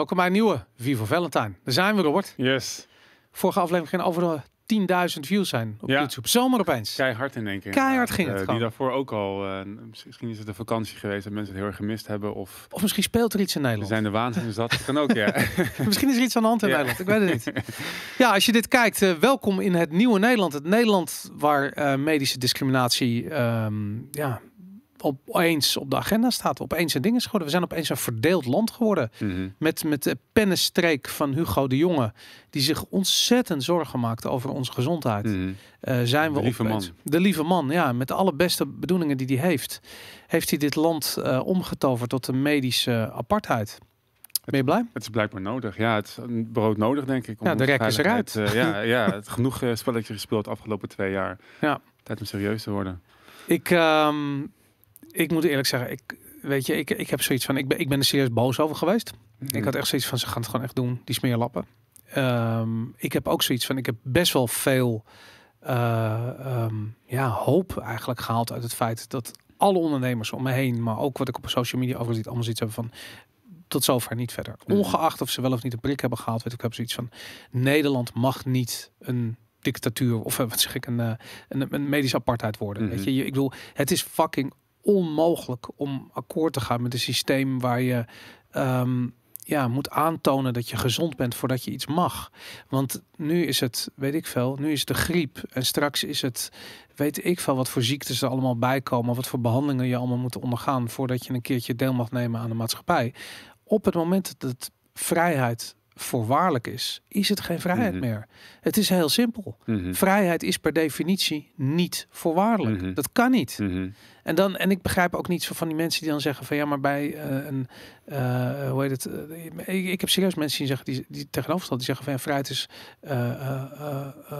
welkom bij een nieuwe Vivo Valentine. Daar zijn we, Robert. Yes. Vorige aflevering ging over de 10.000 views zijn op Ja. YouTube. Zomaar opeens. Keihard in één keer. Keihard ging het Eh, gewoon. Die daarvoor ook al, eh, misschien is het een vakantie geweest dat mensen het heel erg gemist hebben. Of Of misschien speelt er iets in we Nederland. zijn de waanzin zat. Dat kan ook, ja. Misschien is er iets aan de hand in Ja. Nederland. Ik weet het niet. Ja, als je dit kijkt, eh, welkom in het nieuwe Nederland. Het Nederland waar medische discriminatie ehm, ja, opeens op de agenda staat. Opeens een ding is geworden. We zijn opeens een verdeeld land geworden. Mhm. Met, met de pennenstreek van Hugo de Jonge. Die zich ontzettend zorgen maakte over onze gezondheid. Eh, zijn we De lieve opeens- man. De lieve man, ja. Met de allerbeste bedoelingen die hij heeft. Heeft hij dit land eh, omgetoverd tot een medische apartheid. Ben je blij? Het is blijkbaar nodig. Ja, het is een brood nodig, denk ik. om Ja, de rek is veiligheid, eh, ja, ja, het genoeg spelletje gespeeld de afgelopen twee jaar. Ja. Tijd om serieus te worden. Ik, ehm, ik moet eerlijk zeggen, ik, weet je, ik, ik heb zoiets van, ik ben, ik ben er serieus boos over geweest. Mhm. Ik had echt zoiets van, ze gaan het gewoon echt doen, die smeerlappen. Ehm, ik heb ook zoiets van, ik heb best wel veel eh, ehm, ja, hoop eigenlijk gehaald uit het feit dat alle ondernemers om me heen, maar ook wat ik op social media over ziet, allemaal zoiets hebben van tot zover niet verder. Mhm. Ongeacht of ze wel of niet een prik hebben gehaald, weet ik, ik heb zoiets van Nederland mag niet een dictatuur of eh, wat zeg ik een, eh, een, een medische apartheid worden. Mhm. Weet je, Je- ik bedoel, het is fucking onmogelijk om akkoord te gaan met een systeem waar je ehm, ja, moet aantonen dat je gezond bent voordat je iets mag. Want nu is het, weet ik veel, nu is de griep en straks is het, weet ik veel, wat voor ziektes er allemaal bij komen, wat voor behandelingen je allemaal moet ondergaan voordat je een keertje deel mag nemen aan de maatschappij. Op het moment dat vrijheid voorwaardelijk is, is het geen vrijheid Mhm. meer. Het is heel simpel. Mhm. Vrijheid is per definitie niet voorwaardelijk. Mhm. Dat kan niet. En, dan, en ik begrijp ook niet zo van die mensen die dan zeggen van ja, maar bij eh, een, eh, hoe heet het? eh, ik, ik heb serieus mensen die zeggen die, die tegenovergesteld die zeggen van ja, vrijheid is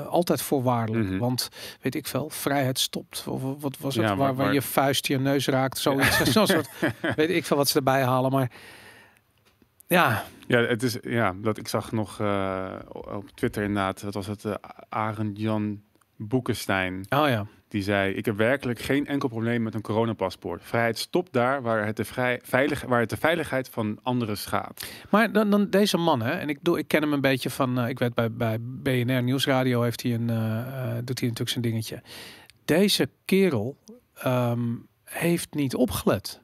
altijd voorwaardelijk. Want weet ik veel, vrijheid stopt. Of wat was het? Ja, waar, waar je vuist je neus raakt, zoiets. Zo'n soort, weet ik veel wat ze erbij halen. Maar ja, Ja, het is, ja, dat ik zag nog eh, op Twitter inderdaad, wat was het, uh, Arend Jan Boekenstein. oh ja. Die zei, ik heb werkelijk geen enkel probleem met een coronapaspoort. Vrijheid stopt daar waar het de, vrij, veilig, waar het de veiligheid van anderen schaadt. Maar dan, dan deze man, hè? En ik, doe, ik ken hem een beetje van. eh, ik weet bij, bij BNR Nieuwsradio heeft hij een. eh, eh, doet hij natuurlijk zijn dingetje. Deze kerel ehm, heeft niet opgelet.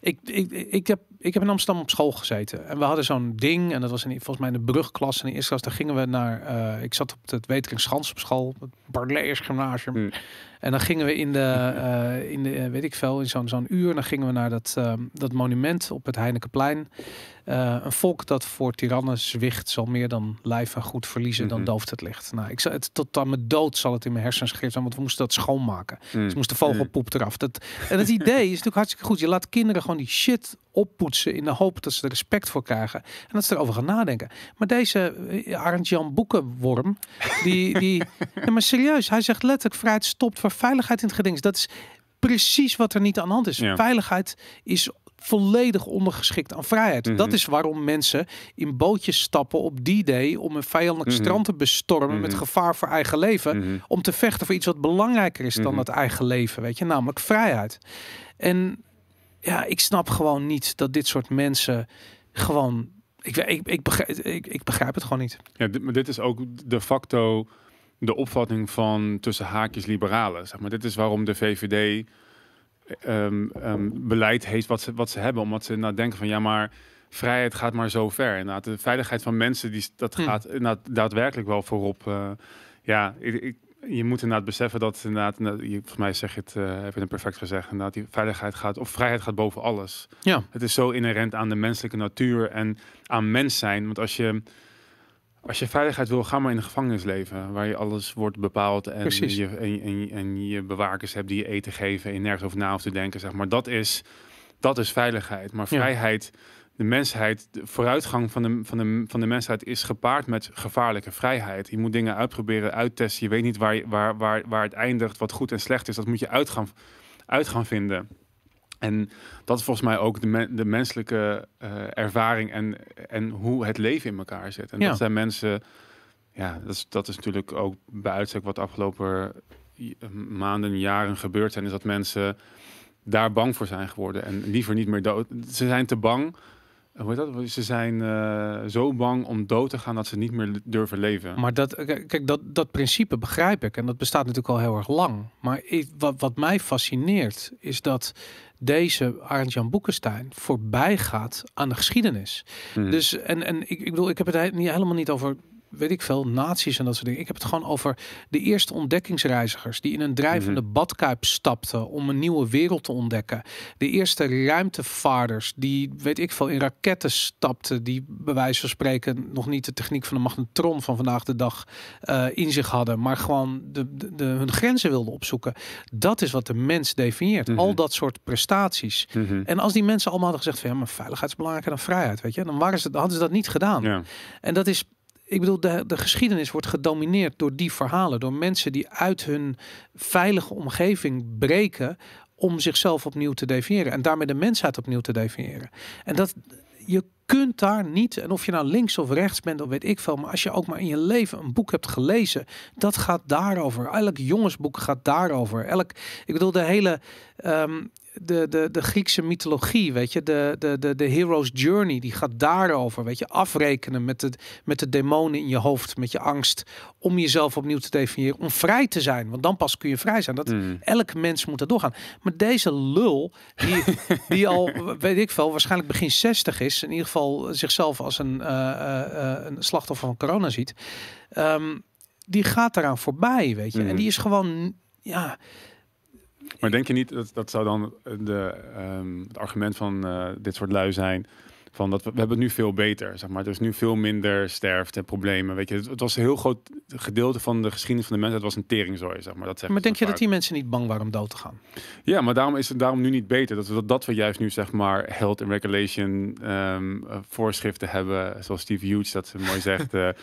Ik, ik, ik, heb, ik heb in Amsterdam op school gezeten. En we hadden zo'n ding. En dat was in, volgens mij in de brugklas. En in de eerste klas, daar gingen we naar... eh, ik zat op het Weteringschans op school. Het Barleers Gymnasium. Hmm. En dan gingen we in de, eh, in de eh, weet ik veel, in zo'n zo'n uur. Dan gingen we naar dat, dat monument op het Heinekenplein. Een volk dat voor tirannen zwicht zal meer dan lijf en goed verliezen dan Mhm. dooft het licht. Nou, ik het tot aan mijn dood zal het in mijn hersens gegrift zijn, want we moesten dat schoonmaken. Mm. Ze moesten vogelpoep eraf. Dat, en het idee is natuurlijk hartstikke goed. Je laat kinderen gewoon die shit oppoetsen in de hoop dat ze er respect voor krijgen en dat ze erover gaan nadenken. Maar deze eh, Arend Jan Boekenworm, die, die, maar serieus, hij zegt letterlijk vrijheid stopt voor veiligheid in het geding. Dat is precies wat er niet aan de hand is. Ja. Veiligheid is volledig ondergeschikt aan vrijheid. Mhm. Dat is waarom mensen in bootjes stappen op die day om een vijandelijk Mhm. strand te bestormen met Mhm. gevaar voor eigen leven Mhm. om te vechten voor iets wat belangrijker is dan Mhm. het eigen leven, weet je, namelijk vrijheid. En ja, ik snap gewoon niet dat dit soort mensen gewoon. Ik, ik, ik, begrijp, ik, ik begrijp het gewoon niet. Ja, dit, maar dit is ook de facto de opvatting van tussen haakjes liberalen. Zeg maar. Dit is waarom de VVD ehm, ehm, beleid heeft wat ze, wat ze hebben. Omdat ze nou denken van ja, maar vrijheid gaat maar zo ver. Inderdaad, de veiligheid van mensen, die, dat Hm. gaat inderdaad daadwerkelijk wel voorop. eh, ja, ik, ik, je moet inderdaad beseffen dat inderdaad, volgens mij zeg je het, eh heb je het perfect gezegd, inderdaad, die veiligheid gaat, of vrijheid gaat boven alles. Ja. Het is zo inherent aan de menselijke natuur en aan mens zijn. Want als je, als je veiligheid wil, ga maar in de gevangenis leven. Waar je alles wordt bepaald en Precies. je, en, en, en je bewakers hebt die je eten geven en je nergens over na hoeft te denken. Zeg maar. dat, is, dat is veiligheid. Maar Ja. De mensheid, de vooruitgang van de, van, de, van de mensheid is gepaard met gevaarlijke vrijheid. Je moet dingen uitproberen, uittesten. Je weet niet waar, waar, waar, waar het eindigt, wat goed en slecht is. Dat moet je uit gaan, uit gaan vinden. En dat is volgens mij ook de, men- de menselijke eh, ervaring en, en hoe het leven in elkaar zit. En Ja. dat zijn mensen, ja, dat is, dat is natuurlijk ook bij uitstek wat de afgelopen maanden, jaren gebeurd zijn, is dat mensen daar bang voor zijn geworden en liever niet meer dood. Ze zijn te bang hoe heet dat? Ze zijn eh, zo bang om dood te gaan dat ze niet meer durven leven. Maar dat, kijk, dat, dat principe begrijp ik. En dat bestaat natuurlijk al heel erg lang. Maar ik, wat, wat mij fascineert, is dat deze Arend-Jan Boekenstein voorbij gaat aan de geschiedenis. Mhm. Dus, en, en ik, ik bedoel, ik heb het he- niet, helemaal niet over weet ik veel, nazi's en dat soort dingen. Ik heb het gewoon over de eerste ontdekkingsreizigers die in een drijvende Mhm. badkuip stapten om een nieuwe wereld te ontdekken. De eerste ruimtevaarders die, weet ik veel, in raketten stapten, die bij wijze van spreken nog niet de techniek van de magnetron van vandaag de dag eh, in zich hadden, maar gewoon de, de, de- hun grenzen wilden opzoeken. Dat is wat de mens definieert. Mhm. Al dat soort prestaties. Mhm. En als die mensen allemaal hadden gezegd van ja, maar veiligheid is belangrijker dan vrijheid, weet je, dan waren ze, dan hadden ze dat niet gedaan. Ja. En dat is, ik bedoel, de, de geschiedenis wordt gedomineerd door die verhalen, door mensen die uit hun veilige omgeving breken om zichzelf opnieuw te definiëren en daarmee de mensheid opnieuw te definiëren. En dat je kunt daar niet, en of je nou links of rechts bent, of weet ik veel, maar als je ook maar in je leven een boek hebt gelezen, dat gaat daarover. Elk jongensboek gaat daarover. Elk, ik bedoel, de hele, ehm, de, de, de Griekse mythologie, weet je, de, de, de, de hero's journey, die gaat daarover, weet je, afrekenen met de, met de demonen in je hoofd, met je angst, om jezelf opnieuw te definiëren, om vrij te zijn, want dan pas kun je vrij zijn. Dat, Mhm. Elk mens moet dat doorgaan. Maar deze lul, die, die al, weet ik veel, waarschijnlijk begin 60 is, in ieder geval zichzelf als een, eh, eh, eh, een slachtoffer van corona ziet, ehm, die gaat eraan voorbij, weet je. En die is gewoon, ja, Maar denk je niet dat dat zou dan de, ehm, het argument van eh, dit soort lui zijn? Van dat we, we hebben het nu veel beter, zeg maar. Er is nu veel minder sterfte en problemen. Weet je, het, het was een heel groot gedeelte van de geschiedenis van de mensheid was een teringzooi, zeg maar. Dat maar denk je dat die mensen niet bang waren om dood te gaan? Ja, maar daarom is het daarom nu niet beter. Dat we, dat, dat we juist nu zeg maar health and regulation ehm, eh, voorschriften hebben, zoals Steve Hughes dat mooi zegt. eh, Ja.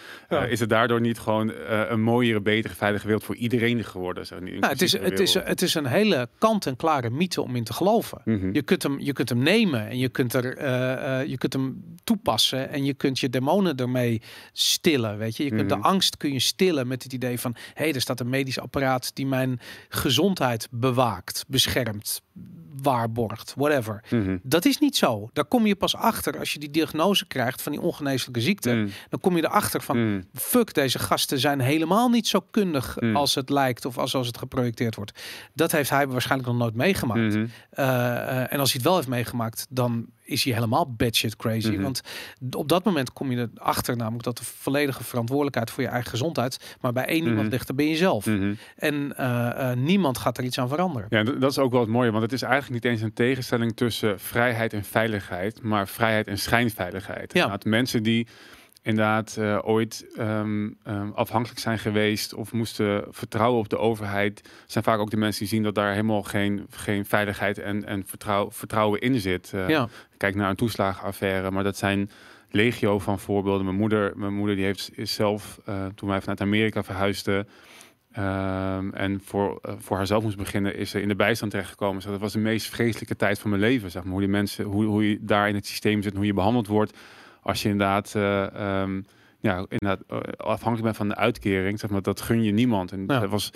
eh, is het daardoor niet gewoon een mooiere, betere, veilige wereld voor iedereen geworden? Zo, Nou, het, is, het, is, het is een hele kant-en-klare mythe om in te geloven. Mhm. Je kunt, hem, je kunt hem nemen en je kunt, er, je kunt hem toepassen en je kunt je demonen ermee stillen. Weet je? Je kunt Mhm. de angst kun je stillen met het idee van hé, hey, er staat een medisch apparaat die mijn gezondheid bewaakt, beschermt, waarborgt, whatever. Mhm. Dat is niet zo. Daar kom je pas achter als je die diagnose krijgt van die ongeneeslijke ziekte. Mhm. Dan kom je erachter van Mhm. fuck, deze gasten zijn helemaal niet zo kundig Mm. als het lijkt of als, als het geprojecteerd wordt. Dat heeft hij waarschijnlijk nog nooit meegemaakt. Mhm. Eh, eh, en als hij het wel heeft meegemaakt, dan is hij helemaal batshit crazy. Mhm. Want op dat moment kom je erachter namelijk dat de volledige verantwoordelijkheid voor je eigen gezondheid, maar bij één iemand Mhm. ligt, dan ben je zelf. Mhm. En eh, eh, niemand gaat er iets aan veranderen. Ja, dat is ook wel het mooie, want het is eigenlijk niet eens een tegenstelling tussen vrijheid en veiligheid, maar vrijheid en schijnveiligheid. Ja. Inderdaad, mensen die inderdaad eh, ooit ehm, ehm, afhankelijk zijn geweest of moesten vertrouwen op de overheid, zijn vaak ook de mensen die zien dat daar helemaal geen, geen veiligheid en, en vertrouw, vertrouwen in zit. Eh, Ja, Kijk naar een toeslagenaffaire, maar dat zijn legio van voorbeelden. Mijn moeder, mijn moeder die heeft is zelf, eh, toen wij vanuit Amerika verhuisden ehm, en voor, voor haarzelf moest beginnen, is ze in de bijstand terechtgekomen. Ze, dat was de meest vreselijke tijd van mijn leven, zeg maar. Hoe die mensen, hoe, hoe je daar in het systeem zit, en hoe je behandeld wordt als je inderdaad, eh, ehm, ja, inderdaad eh, afhankelijk bent van de uitkering, zeg maar. Dat gun je niemand. En Ja. dat was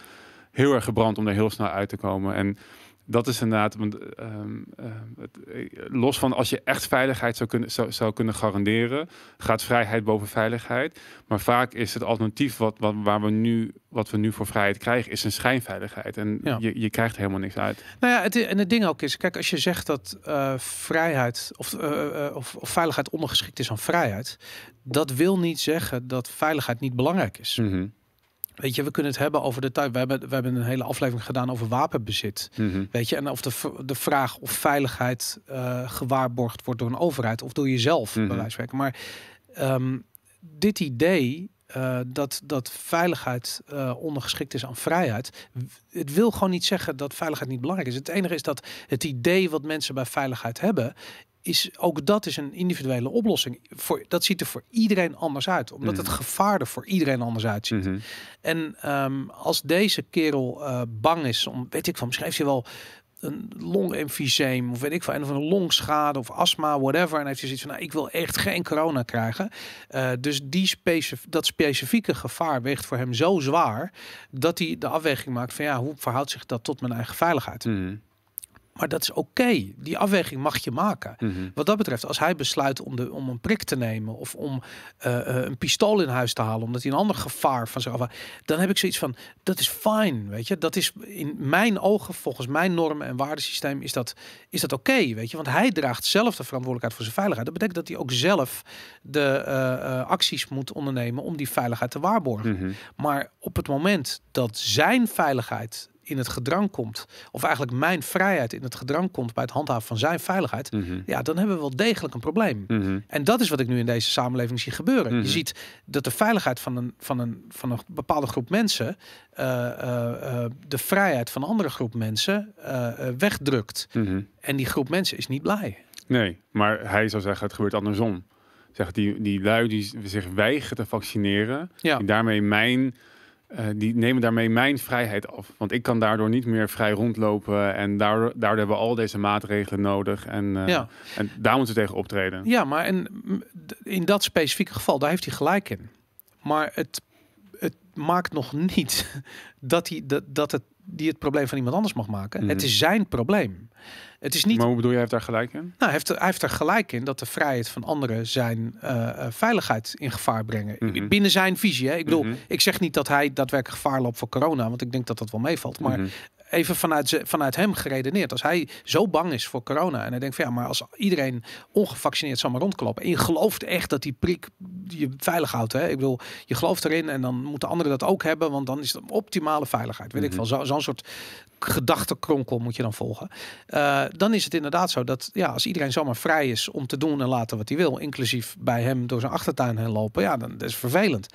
heel erg gebrand om er heel snel uit te komen. En dat is inderdaad, want, ehm, ehm, het, eh, los van als je echt veiligheid zou kunnen, zou, zou kunnen garanderen, gaat vrijheid boven veiligheid. Maar vaak is het alternatief wat, wat, waar we nu, wat we nu voor vrijheid krijgen, is een schijnveiligheid. En Ja. je, je krijgt er helemaal niks uit. Nou ja, het, en het ding ook is, kijk, als je zegt dat eh, vrijheid of, eh, of, of veiligheid ondergeschikt is aan vrijheid, dat wil niet zeggen dat veiligheid niet belangrijk is. Mhm, Weet je, we kunnen het hebben over de tijd. We hebben, we hebben een hele aflevering gedaan over wapenbezit. mhm, Weet je, en of de, de vraag of veiligheid eh, gewaarborgd wordt door een overheid of door jezelf, Mhm. bij wijze van. Maar ehm, dit idee eh, dat, dat veiligheid eh, ondergeschikt is aan vrijheid, het wil gewoon niet zeggen dat veiligheid niet belangrijk is. Het enige is dat het idee wat mensen bij veiligheid hebben, is ook dat is een individuele oplossing. Voor, dat ziet er voor iedereen anders uit, omdat het Mhm. gevaar er voor iedereen anders uitziet. mhm. En ehm, als deze kerel eh, bang is om, weet ik van, misschien heeft hij wel een longemfyseem of weet ik veel, een of een longschade of astma, whatever. En heeft hij zoiets van, nou, ik wil echt geen corona krijgen. Eh, dus die specif dat specifieke gevaar weegt voor hem zo zwaar dat hij de afweging maakt van, ja, hoe verhoudt zich dat tot mijn eigen veiligheid? Mhm. Maar dat is oké. Die afweging mag je maken. Mhm. Wat dat betreft, als hij besluit om, de, om een prik te nemen of om eh, eh, een pistool in huis te halen, omdat hij een ander gevaar van zich af, dan heb ik zoiets van: dat is fijn, weet je. Dat is in mijn ogen, volgens mijn normen en waardesysteem, is dat, is dat oké, weet je. Want hij draagt zelf de verantwoordelijkheid voor zijn veiligheid. Dat betekent dat hij ook zelf de eh, acties moet ondernemen om die veiligheid te waarborgen. Mhm. Maar op het moment dat zijn veiligheid in het gedrang komt, of eigenlijk mijn vrijheid in het gedrang komt bij het handhaven van zijn veiligheid, Mhm. ja, dan hebben we wel degelijk een probleem. Mhm. En dat is wat ik nu in deze samenleving zie gebeuren. Mhm. Je ziet dat de veiligheid van een, van een, van een bepaalde groep mensen eh, eh, eh, de vrijheid van een andere groep mensen wegdrukt. Mhm. En die groep mensen is niet blij. Nee, maar hij zou zeggen het gebeurt andersom. Zeg, die, die lui die zich weigeren te vaccineren, Ja. die, daarmee mijn, eh, die nemen daarmee mijn vrijheid af. Want ik kan daardoor niet meer vrij rondlopen en daardoor, daardoor hebben we al deze maatregelen nodig. En, eh, Ja. en daar moeten we tegen optreden. Ja, maar en in dat specifieke geval, daar heeft hij gelijk in. Maar het, het maakt nog niet dat hij dat, dat het die het probleem van iemand anders mag maken. Mhm. Het is zijn probleem. Het is niet. Maar hoe bedoel je, hij heeft daar gelijk in? Nou, hij heeft, er- hij heeft er gelijk in dat de vrijheid van anderen zijn eh, eh, veiligheid in gevaar brengen. Mhm. Binnen zijn visie. Hè? Ik bedoel, Mhm. ik zeg niet dat hij daadwerkelijk gevaar loopt voor corona, want ik denk dat dat wel meevalt. Maar Mhm. Even vanuit, vanuit hem geredeneerd. Als hij zo bang is voor corona en hij denkt van ja, maar als iedereen ongevaccineerd zal maar rondkloppen en je gelooft echt dat die prik je veilig houdt. Hè? Ik bedoel, je gelooft erin en dan moeten anderen dat ook hebben, want dan is het optimale veiligheid. Weet ik Mhm. veel. Zo- Zo'n soort gedachtenkronkel moet je dan volgen. Eh, dan is het inderdaad zo dat ja, als iedereen zomaar vrij is om te doen en laten wat hij wil, inclusief bij hem door zijn achtertuin heen lopen, ja, dan dat is vervelend.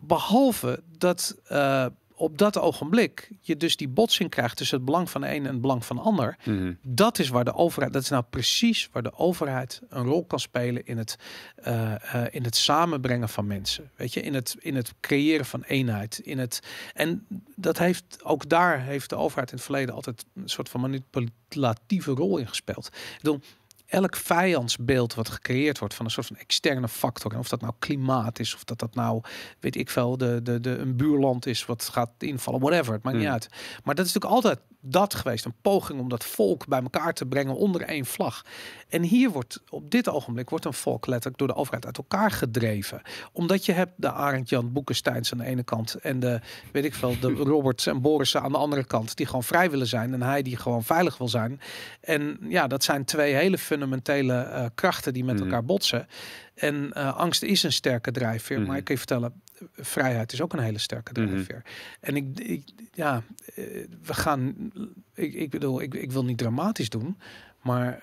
Behalve dat eh, op dat ogenblik je dus die botsing krijgt tussen het belang van de een en het belang van de ander. Mhm. Dat is waar de overheid, dat is nou precies waar de overheid een rol kan spelen in het, eh, eh, in het samenbrengen van mensen. Weet je, in het, in het creëren van eenheid. In het, en dat heeft ook daar heeft de overheid in het verleden altijd een soort van manipulatieve rol in gespeeld. Ik bedoel, elk vijandsbeeld wat gecreëerd wordt van een soort van externe factor. En of dat nou klimaat is, of dat dat nou, weet ik veel, de, de, de, een buurland is wat gaat invallen, whatever. Het maakt niet Hmm. uit. Maar dat is natuurlijk altijd dat geweest. Een poging om dat volk bij elkaar te brengen onder één vlag. En hier wordt op dit ogenblik wordt een volk letterlijk door de overheid uit elkaar gedreven. Omdat je hebt de Arend Jan Boekensteins aan de ene kant en de, weet ik veel, de Roberts en Borissen aan de andere kant. Die gewoon vrij willen zijn en hij die gewoon veilig wil zijn. En ja, dat zijn twee hele fundamentele eh, krachten die met Mhm. elkaar botsen. En eh, angst is een sterke drijfveer. Mhm. Maar ik kan je vertellen, vrijheid is ook een hele sterke Mhm. drijfveer. En ik, ik ja, eh, we gaan, ik, ik bedoel, ik, ik wil niet dramatisch doen, maar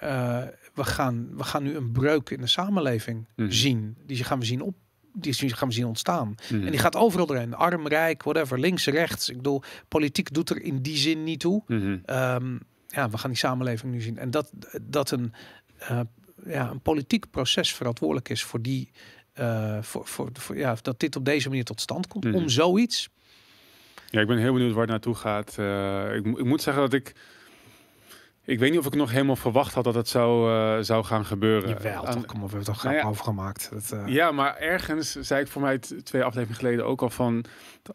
we, gaan, we gaan nu een breuk in de samenleving Mhm. zien. Die gaan we zien op. Die gaan we zien ontstaan. Mhm. En die gaat overal doorheen. Arm, rijk, whatever, links, rechts. Ik bedoel, politiek doet er in die zin niet toe. Mhm. Ehm, ja, we gaan die samenleving nu zien. En dat, dat een, eh, ja, een politiek proces verantwoordelijk is voor die. eh, voor, voor, voor, ja, dat dit op deze manier tot stand komt. Mhm. Om zoiets. Ja, ik ben heel benieuwd waar het naartoe gaat. Eh, ik, ik moet zeggen dat ik... Ik weet niet of ik nog helemaal verwacht had dat het zou, eh, zou gaan gebeuren. Jawel, Aan- toch, kom op, we hebben toch Nou grap ja. over gemaakt. Dat, eh, Ja, maar ergens zei ik voor mij twee afleveringen geleden ook al van...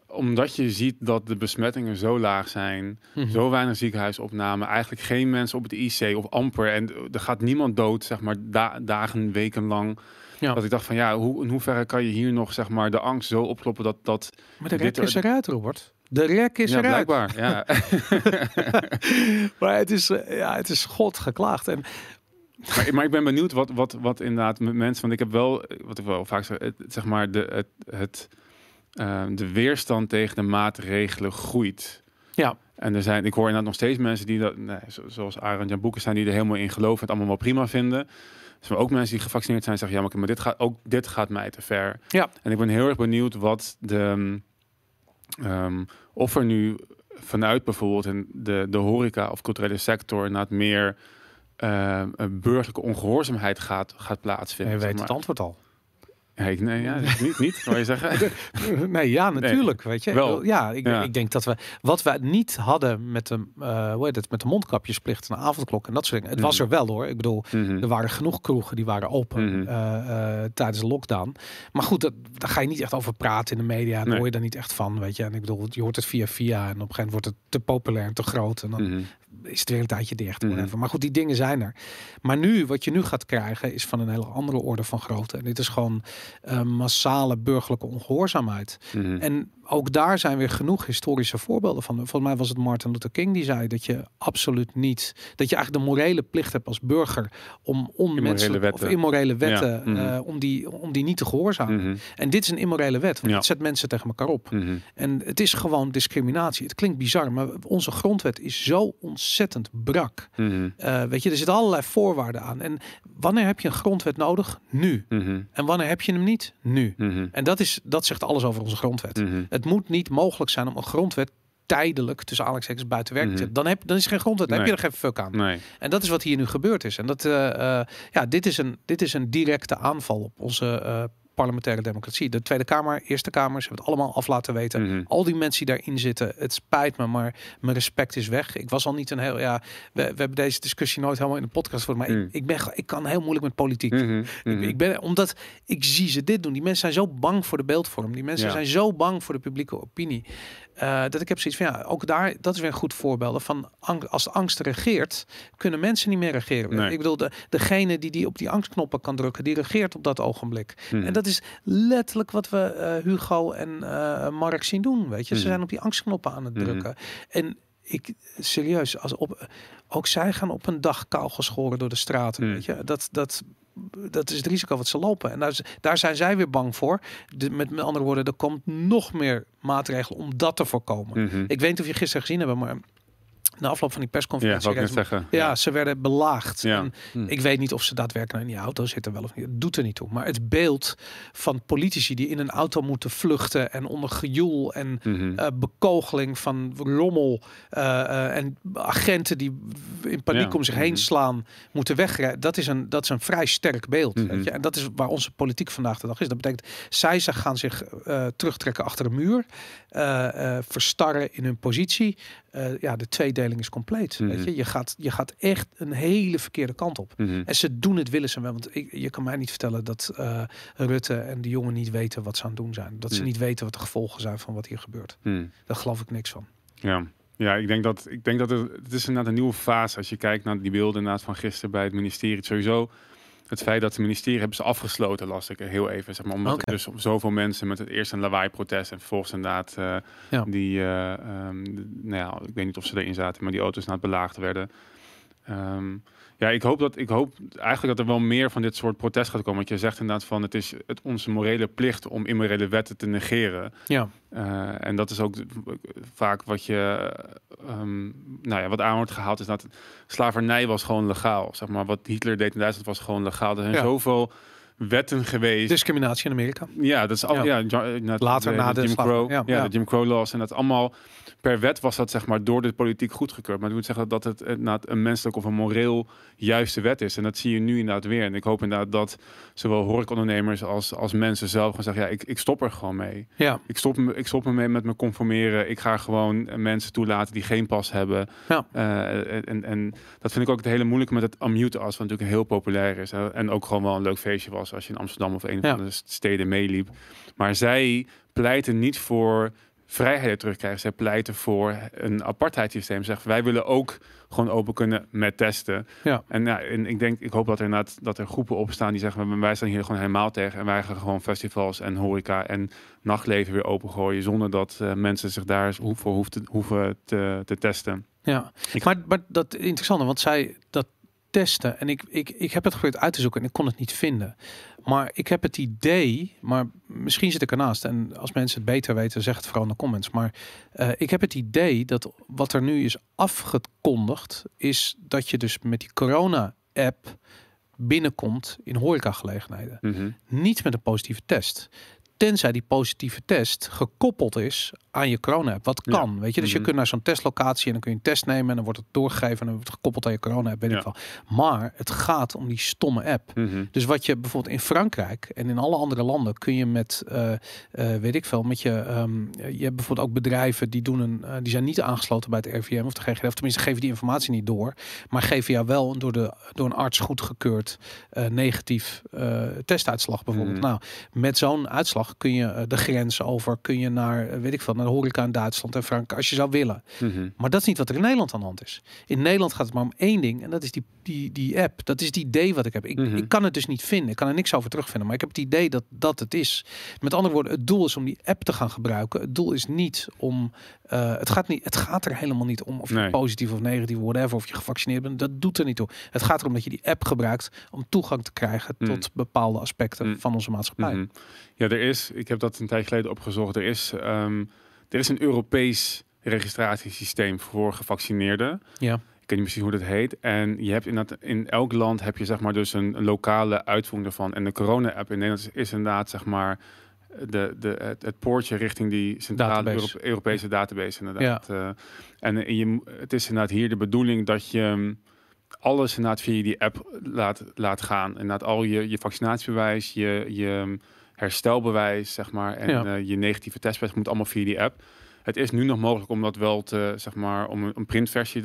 Omdat je ziet dat de besmettingen zo laag zijn... mhm. Zo weinig ziekenhuisopname, eigenlijk geen mensen op het IC of amper. En er gaat niemand dood, zeg maar, da- dagen, weken lang. Ja. Dat ik dacht van, ja, hoe, in hoeverre kan je hier nog, zeg maar, de angst zo opkloppen dat... dat Maar de dit- is eruit, Robert. De rek is ja, eruit. blijkbaar, ja. maar het is, eh, ja, het is god geklaagd. En maar, maar ik ben benieuwd wat, wat, wat inderdaad met mensen... Want ik heb wel, wat ik wel vaak zeg, het, zeg maar, de, het, het, eh, de weerstand tegen de maatregelen groeit. ja, En er zijn, ik hoor inderdaad nog steeds mensen die dat, nee, zo- zoals Arend Jan Boeken zijn, die er helemaal in geloven en het allemaal wel prima vinden. Er zijn ook mensen die gevaccineerd zijn en zeggen, ja, maar, maar dit gaat ook dit gaat mij te ver. Ja. En ik ben heel erg benieuwd wat de, ehm, of er nu vanuit bijvoorbeeld in de, de horeca of culturele sector inderdaad meer ehm, een burgerlijke ongehoorzaamheid gaat, gaat plaatsvinden. je weet het antwoord al. Nee, nee ja, niet, niet, wou je zeggen? nee, ja, natuurlijk. weet je, wel. ja, ik, Ja. ik denk dat we wat we niet hadden met de, eh hoe heet het, met de mondkapjesplicht en de avondklok en dat soort dingen. Het was Mhm. er wel hoor. Ik bedoel, Mhm. er waren genoeg kroegen die waren open Mhm. eh, eh, tijdens de lockdown. Maar goed, dat, daar ga je niet echt over praten in de media. Daar Nee. hoor je daar niet echt van, weet je. En ik bedoel, je hoort het via via en op een gegeven moment wordt het te populair en te groot. En dan. Is het weer een tijdje dicht. Mhm. Maar goed, die dingen zijn er. Maar nu, wat je nu gaat krijgen, is van een hele andere orde van grootte. En dit is gewoon eh, massale burgerlijke ongehoorzaamheid. Mhm. En ook daar zijn weer genoeg historische voorbeelden van. Volgens mij was het Martin Luther King die zei dat je absoluut niet, dat je eigenlijk de morele plicht hebt als burger om onmenselijk of immorele wetten, Ja, mhm. eh, om, die, om die niet te gehoorzamen. Mhm. En dit is een immorele wet, want Ja. het zet mensen tegen elkaar op. Mhm. En het is gewoon discriminatie. Het klinkt bizar, maar onze grondwet is zo ontzettend brak. Eh, weet je, er zitten allerlei voorwaarden aan. En wanneer heb je een grondwet nodig? Nu. En wanneer heb je hem niet? Nu. En dat, is, dat zegt alles over onze grondwet. Mhm. Het moet niet mogelijk zijn om een grondwet tijdelijk tussen aanhalingstekens buiten werk te Mhm. zetten. Dan, heb, dan is geen grondwet, dan heb je er geen fuck aan. Nee. En dat is wat hier nu gebeurd is. En dat, eh, eh, ja, dit is, een, dit is een directe aanval op onze eh, parlementaire democratie. De Tweede Kamer, Eerste Kamer, ze hebben het allemaal af laten weten. Mhm. Al die mensen die daarin zitten, het spijt me, maar mijn respect is weg. Ik was al niet een heel, ja, we, we hebben deze discussie nooit helemaal in de podcast voor, maar Mm. ik, ik ben, ik kan heel moeilijk met politiek. Mhm. Ik, Mhm. ik ben, omdat ik zie ze dit doen. Die mensen zijn zo bang voor de beeldvorm. Die mensen Ja. zijn zo bang voor de publieke opinie. Eh, dat ik heb zoiets van ja, ook daar, dat is weer een goed voorbeeld van als de angst regeert, kunnen mensen niet meer regeren. Nee. Ik bedoel, de, degene die, die op die angstknoppen kan drukken, die regeert op dat ogenblik. Mhm. En dat is letterlijk wat we eh, Hugo en eh, Mark zien doen. Weet je, ze Mhm. zijn op die angstknoppen aan het Mhm. drukken. En ik serieus, als op, ook zij gaan op een dag kaal geschoren door de straten. Mhm. Weet je, dat, dat, dat is het risico wat ze lopen. En daar, daar zijn zij weer bang voor. De, met, met andere woorden, er komt nog meer maatregelen om dat te voorkomen. Mhm. Ik weet niet of je gisteren gezien hebt, maar na afloop van die Ja, persconferentie. wou ik net reden- zeggen. ja, ze werden belaagd. Ja. En Hm. ik weet niet of ze daadwerkelijk in die auto zitten wel of niet. Het doet er niet toe. Maar het beeld van politici die in een auto moeten vluchten en onder gejoel en Mhm. eh, bekogeling van rommel eh, eh, en agenten die in paniek Ja. om zich heen Mhm. slaan moeten wegrijden. Dat is een, dat is een vrij sterk beeld. Mhm. weet je? En dat is waar onze politiek vandaag de dag is. Dat betekent, zij ze gaan zich eh, terugtrekken achter een muur, eh, eh, verstarren in hun positie. Eh, ja, de tweedeling is compleet. Mhm. Weet je? Je, gaat, je gaat echt een hele verkeerde kant op. Mhm. En ze doen het willen ze wel. Want ik, je kan mij niet vertellen dat eh, Rutte en de jongen niet weten wat ze aan het doen zijn. Dat ze Hmm. niet weten wat de gevolgen zijn van wat hier gebeurt. Mhm. Daar geloof ik niks van. Ja. Ja, ik denk dat, ik denk dat het, het is inderdaad een nieuwe fase. Als je kijkt naar die beelden inderdaad van gisteren bij het ministerie. Sowieso het feit dat het ministerie hebben ze afgesloten, las ik heel even. Zeg maar, omdat er dus zoveel mensen met het eerst een lawaai-protest en vervolgens inderdaad eh, Ja. die, eh, ehm, de- nou ja, ik weet niet of ze erin zaten, maar die auto's naar het belaagd werden. Ehm, ja, ik hoop dat ik hoop eigenlijk dat er wel meer van dit soort protest gaat komen. Want je zegt inderdaad van het is het onze morele plicht om immorele wetten te negeren. Ja, Eh, en dat is ook vaak wat je, ehm, nou ja, wat aan wordt gehaald is dat slavernij was gewoon legaal. Zeg maar wat Hitler deed in Duitsland was gewoon legaal. Er zijn Ja. zoveel wetten geweest. discriminatie in Amerika. ja, dat is al, Ja. ja, ja, inderdaad, Later na de Jim Crow, ja, de Jim Crow laws en dat allemaal per wet was dat zeg maar door de politiek goedgekeurd. Maar dat moet zeggen dat het inderdaad een menselijk of een moreel juiste wet is. En dat zie je nu inderdaad weer. En ik hoop inderdaad dat zowel horecaondernemers als, als mensen zelf gaan zeggen, ja, ik, ik stop er gewoon mee. Ja, Ik stop, me- ik stop ermee met me conformeren. Ik ga gewoon eh, mensen toelaten die geen pas hebben. Ja. Eh, en, en dat vind ik ook het hele moeilijke met het Unmute as, wat natuurlijk heel populair is. hè. En ook gewoon wel een leuk feestje was als je in Amsterdam of een Ja. van de steden meeliep. Maar zij pleiten niet voor vrijheden terugkrijgen. Zij pleiten voor een apartheidssysteem. Zeggen wij willen ook gewoon open kunnen met testen. Ja. En, ja, en ik denk, ik hoop dat er inderdaad dat er groepen opstaan die zeggen wij staan hier gewoon helemaal tegen en wij gaan gewoon festivals en horeca en nachtleven weer opengooien zonder dat eh, mensen zich daar voor hoeven te, hoeven te, te testen. ja. Ik- Maar, maar dat is interessant, want zij dat testen en ik, ik, ik heb het geprobeerd uit te zoeken en ik kon het niet vinden. Maar ik heb het idee, maar misschien zit ik ernaast en als mensen het beter weten, zeg het vooral in de comments. Maar eh, ik heb het idee dat wat er nu is afgekondigd, is dat je dus met die corona-app binnenkomt in horecagelegenheden. Mhm. Niet met een positieve test. Tenzij die positieve test gekoppeld is aan je corona-app. Wat Ja. kan, weet je. Dus je Mhm. kunt naar zo'n testlocatie en dan kun je een test nemen en dan wordt het doorgegeven en dan wordt het gekoppeld aan je corona-app, weet Ja. ik wel. Maar het gaat om die stomme app. Mhm. Dus wat je bijvoorbeeld in Frankrijk en in alle andere landen kun je met, eh, eh, weet ik veel, met je, ehm, je hebt bijvoorbeeld ook bedrijven die doen een, eh, die zijn niet aangesloten bij het RVM of de GGD, of tenminste geven die informatie niet door, maar geven jou wel een door de door een arts goedgekeurd negatief testuitslag bijvoorbeeld. Mhm. Nou, met zo'n uitslag kun je eh, de grens over, kun je naar, eh, weet ik veel, naar de horeca in Duitsland en Frankrijk als je zou willen. Mhm. Maar dat is niet wat er in Nederland aan de hand is. In Nederland gaat het maar om één ding. En dat is die, die, die app. Dat is het idee wat ik heb. Ik, Mhm. ik kan het dus niet vinden. Ik kan er niks over terugvinden. Maar ik heb het idee dat dat het is. Met andere woorden, het doel is om die app te gaan gebruiken. Het doel is niet om... eh, het, gaat niet, het gaat er helemaal niet om of je Nee. positief of negatief, whatever, of je gevaccineerd bent. Dat doet er niet toe. Het gaat erom dat je die app gebruikt om toegang te krijgen Mm. tot bepaalde aspecten van onze maatschappij. Mhm. Ja, er is, ik heb dat een tijd geleden opgezocht, er is, ehm, er is een Europees registratiesysteem voor gevaccineerden. Ja. Ik weet niet precies hoe dat heet. En je hebt inderdaad, in elk land heb je zeg maar dus een, een lokale uitvoering ervan. En de corona-app in Nederland is, is inderdaad zeg maar de, de, het, het poortje richting die centrale Database. Europese database inderdaad. Eh, en eh, je, het is inderdaad hier de bedoeling dat je mm, alles inderdaad via die app laat, laat gaan. Inderdaad al je, je vaccinatiebewijs, je, je mm, herstelbewijs, zeg maar, en Ja. eh, je negatieve testbewijs moet allemaal via die app. Het is nu nog mogelijk om dat wel te, zeg maar, om een, printversie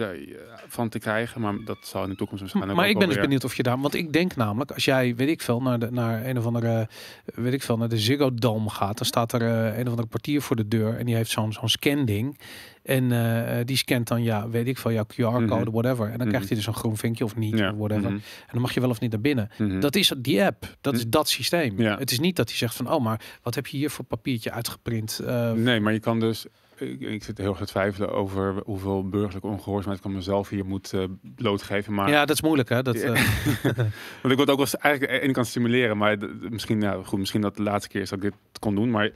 van te krijgen, maar dat zal in de toekomst waarschijnlijk Maar ik ben dus benieuwd of je daar, want ik denk namelijk, als jij, weet ik veel, naar, de, naar een of andere, weet ik veel, naar de Ziggo Dome gaat, dan staat er eh, een of andere portier voor de deur en die heeft zo'n zo'n scanding. En eh, die scant dan, ja, weet ik veel, jouw QR-code, Mhm. whatever. En dan krijgt Mhm. hij dus een groen vinkje of niet, Ja, of whatever. mhm, En dan mag je wel of niet naar binnen. mhm. Dat is die app, dat is Mhm. dat systeem. Ja. Het is niet dat hij zegt van, oh, maar wat heb je hier voor papiertje uitgeprint? Eh, Nee, maar je kan dus. Ik, ik zit heel erg te twijfelen over hoeveel burgerlijke ongehoorzaamheid ik aan mezelf hier moet eh blootgeven. Maar ja, dat is moeilijk, hè? Dat, Want ik wil ook wel eens eigenlijk aan de ene kant stimuleren, maar misschien, nou goed, misschien dat de laatste keer is dat ik dit kon doen. Maar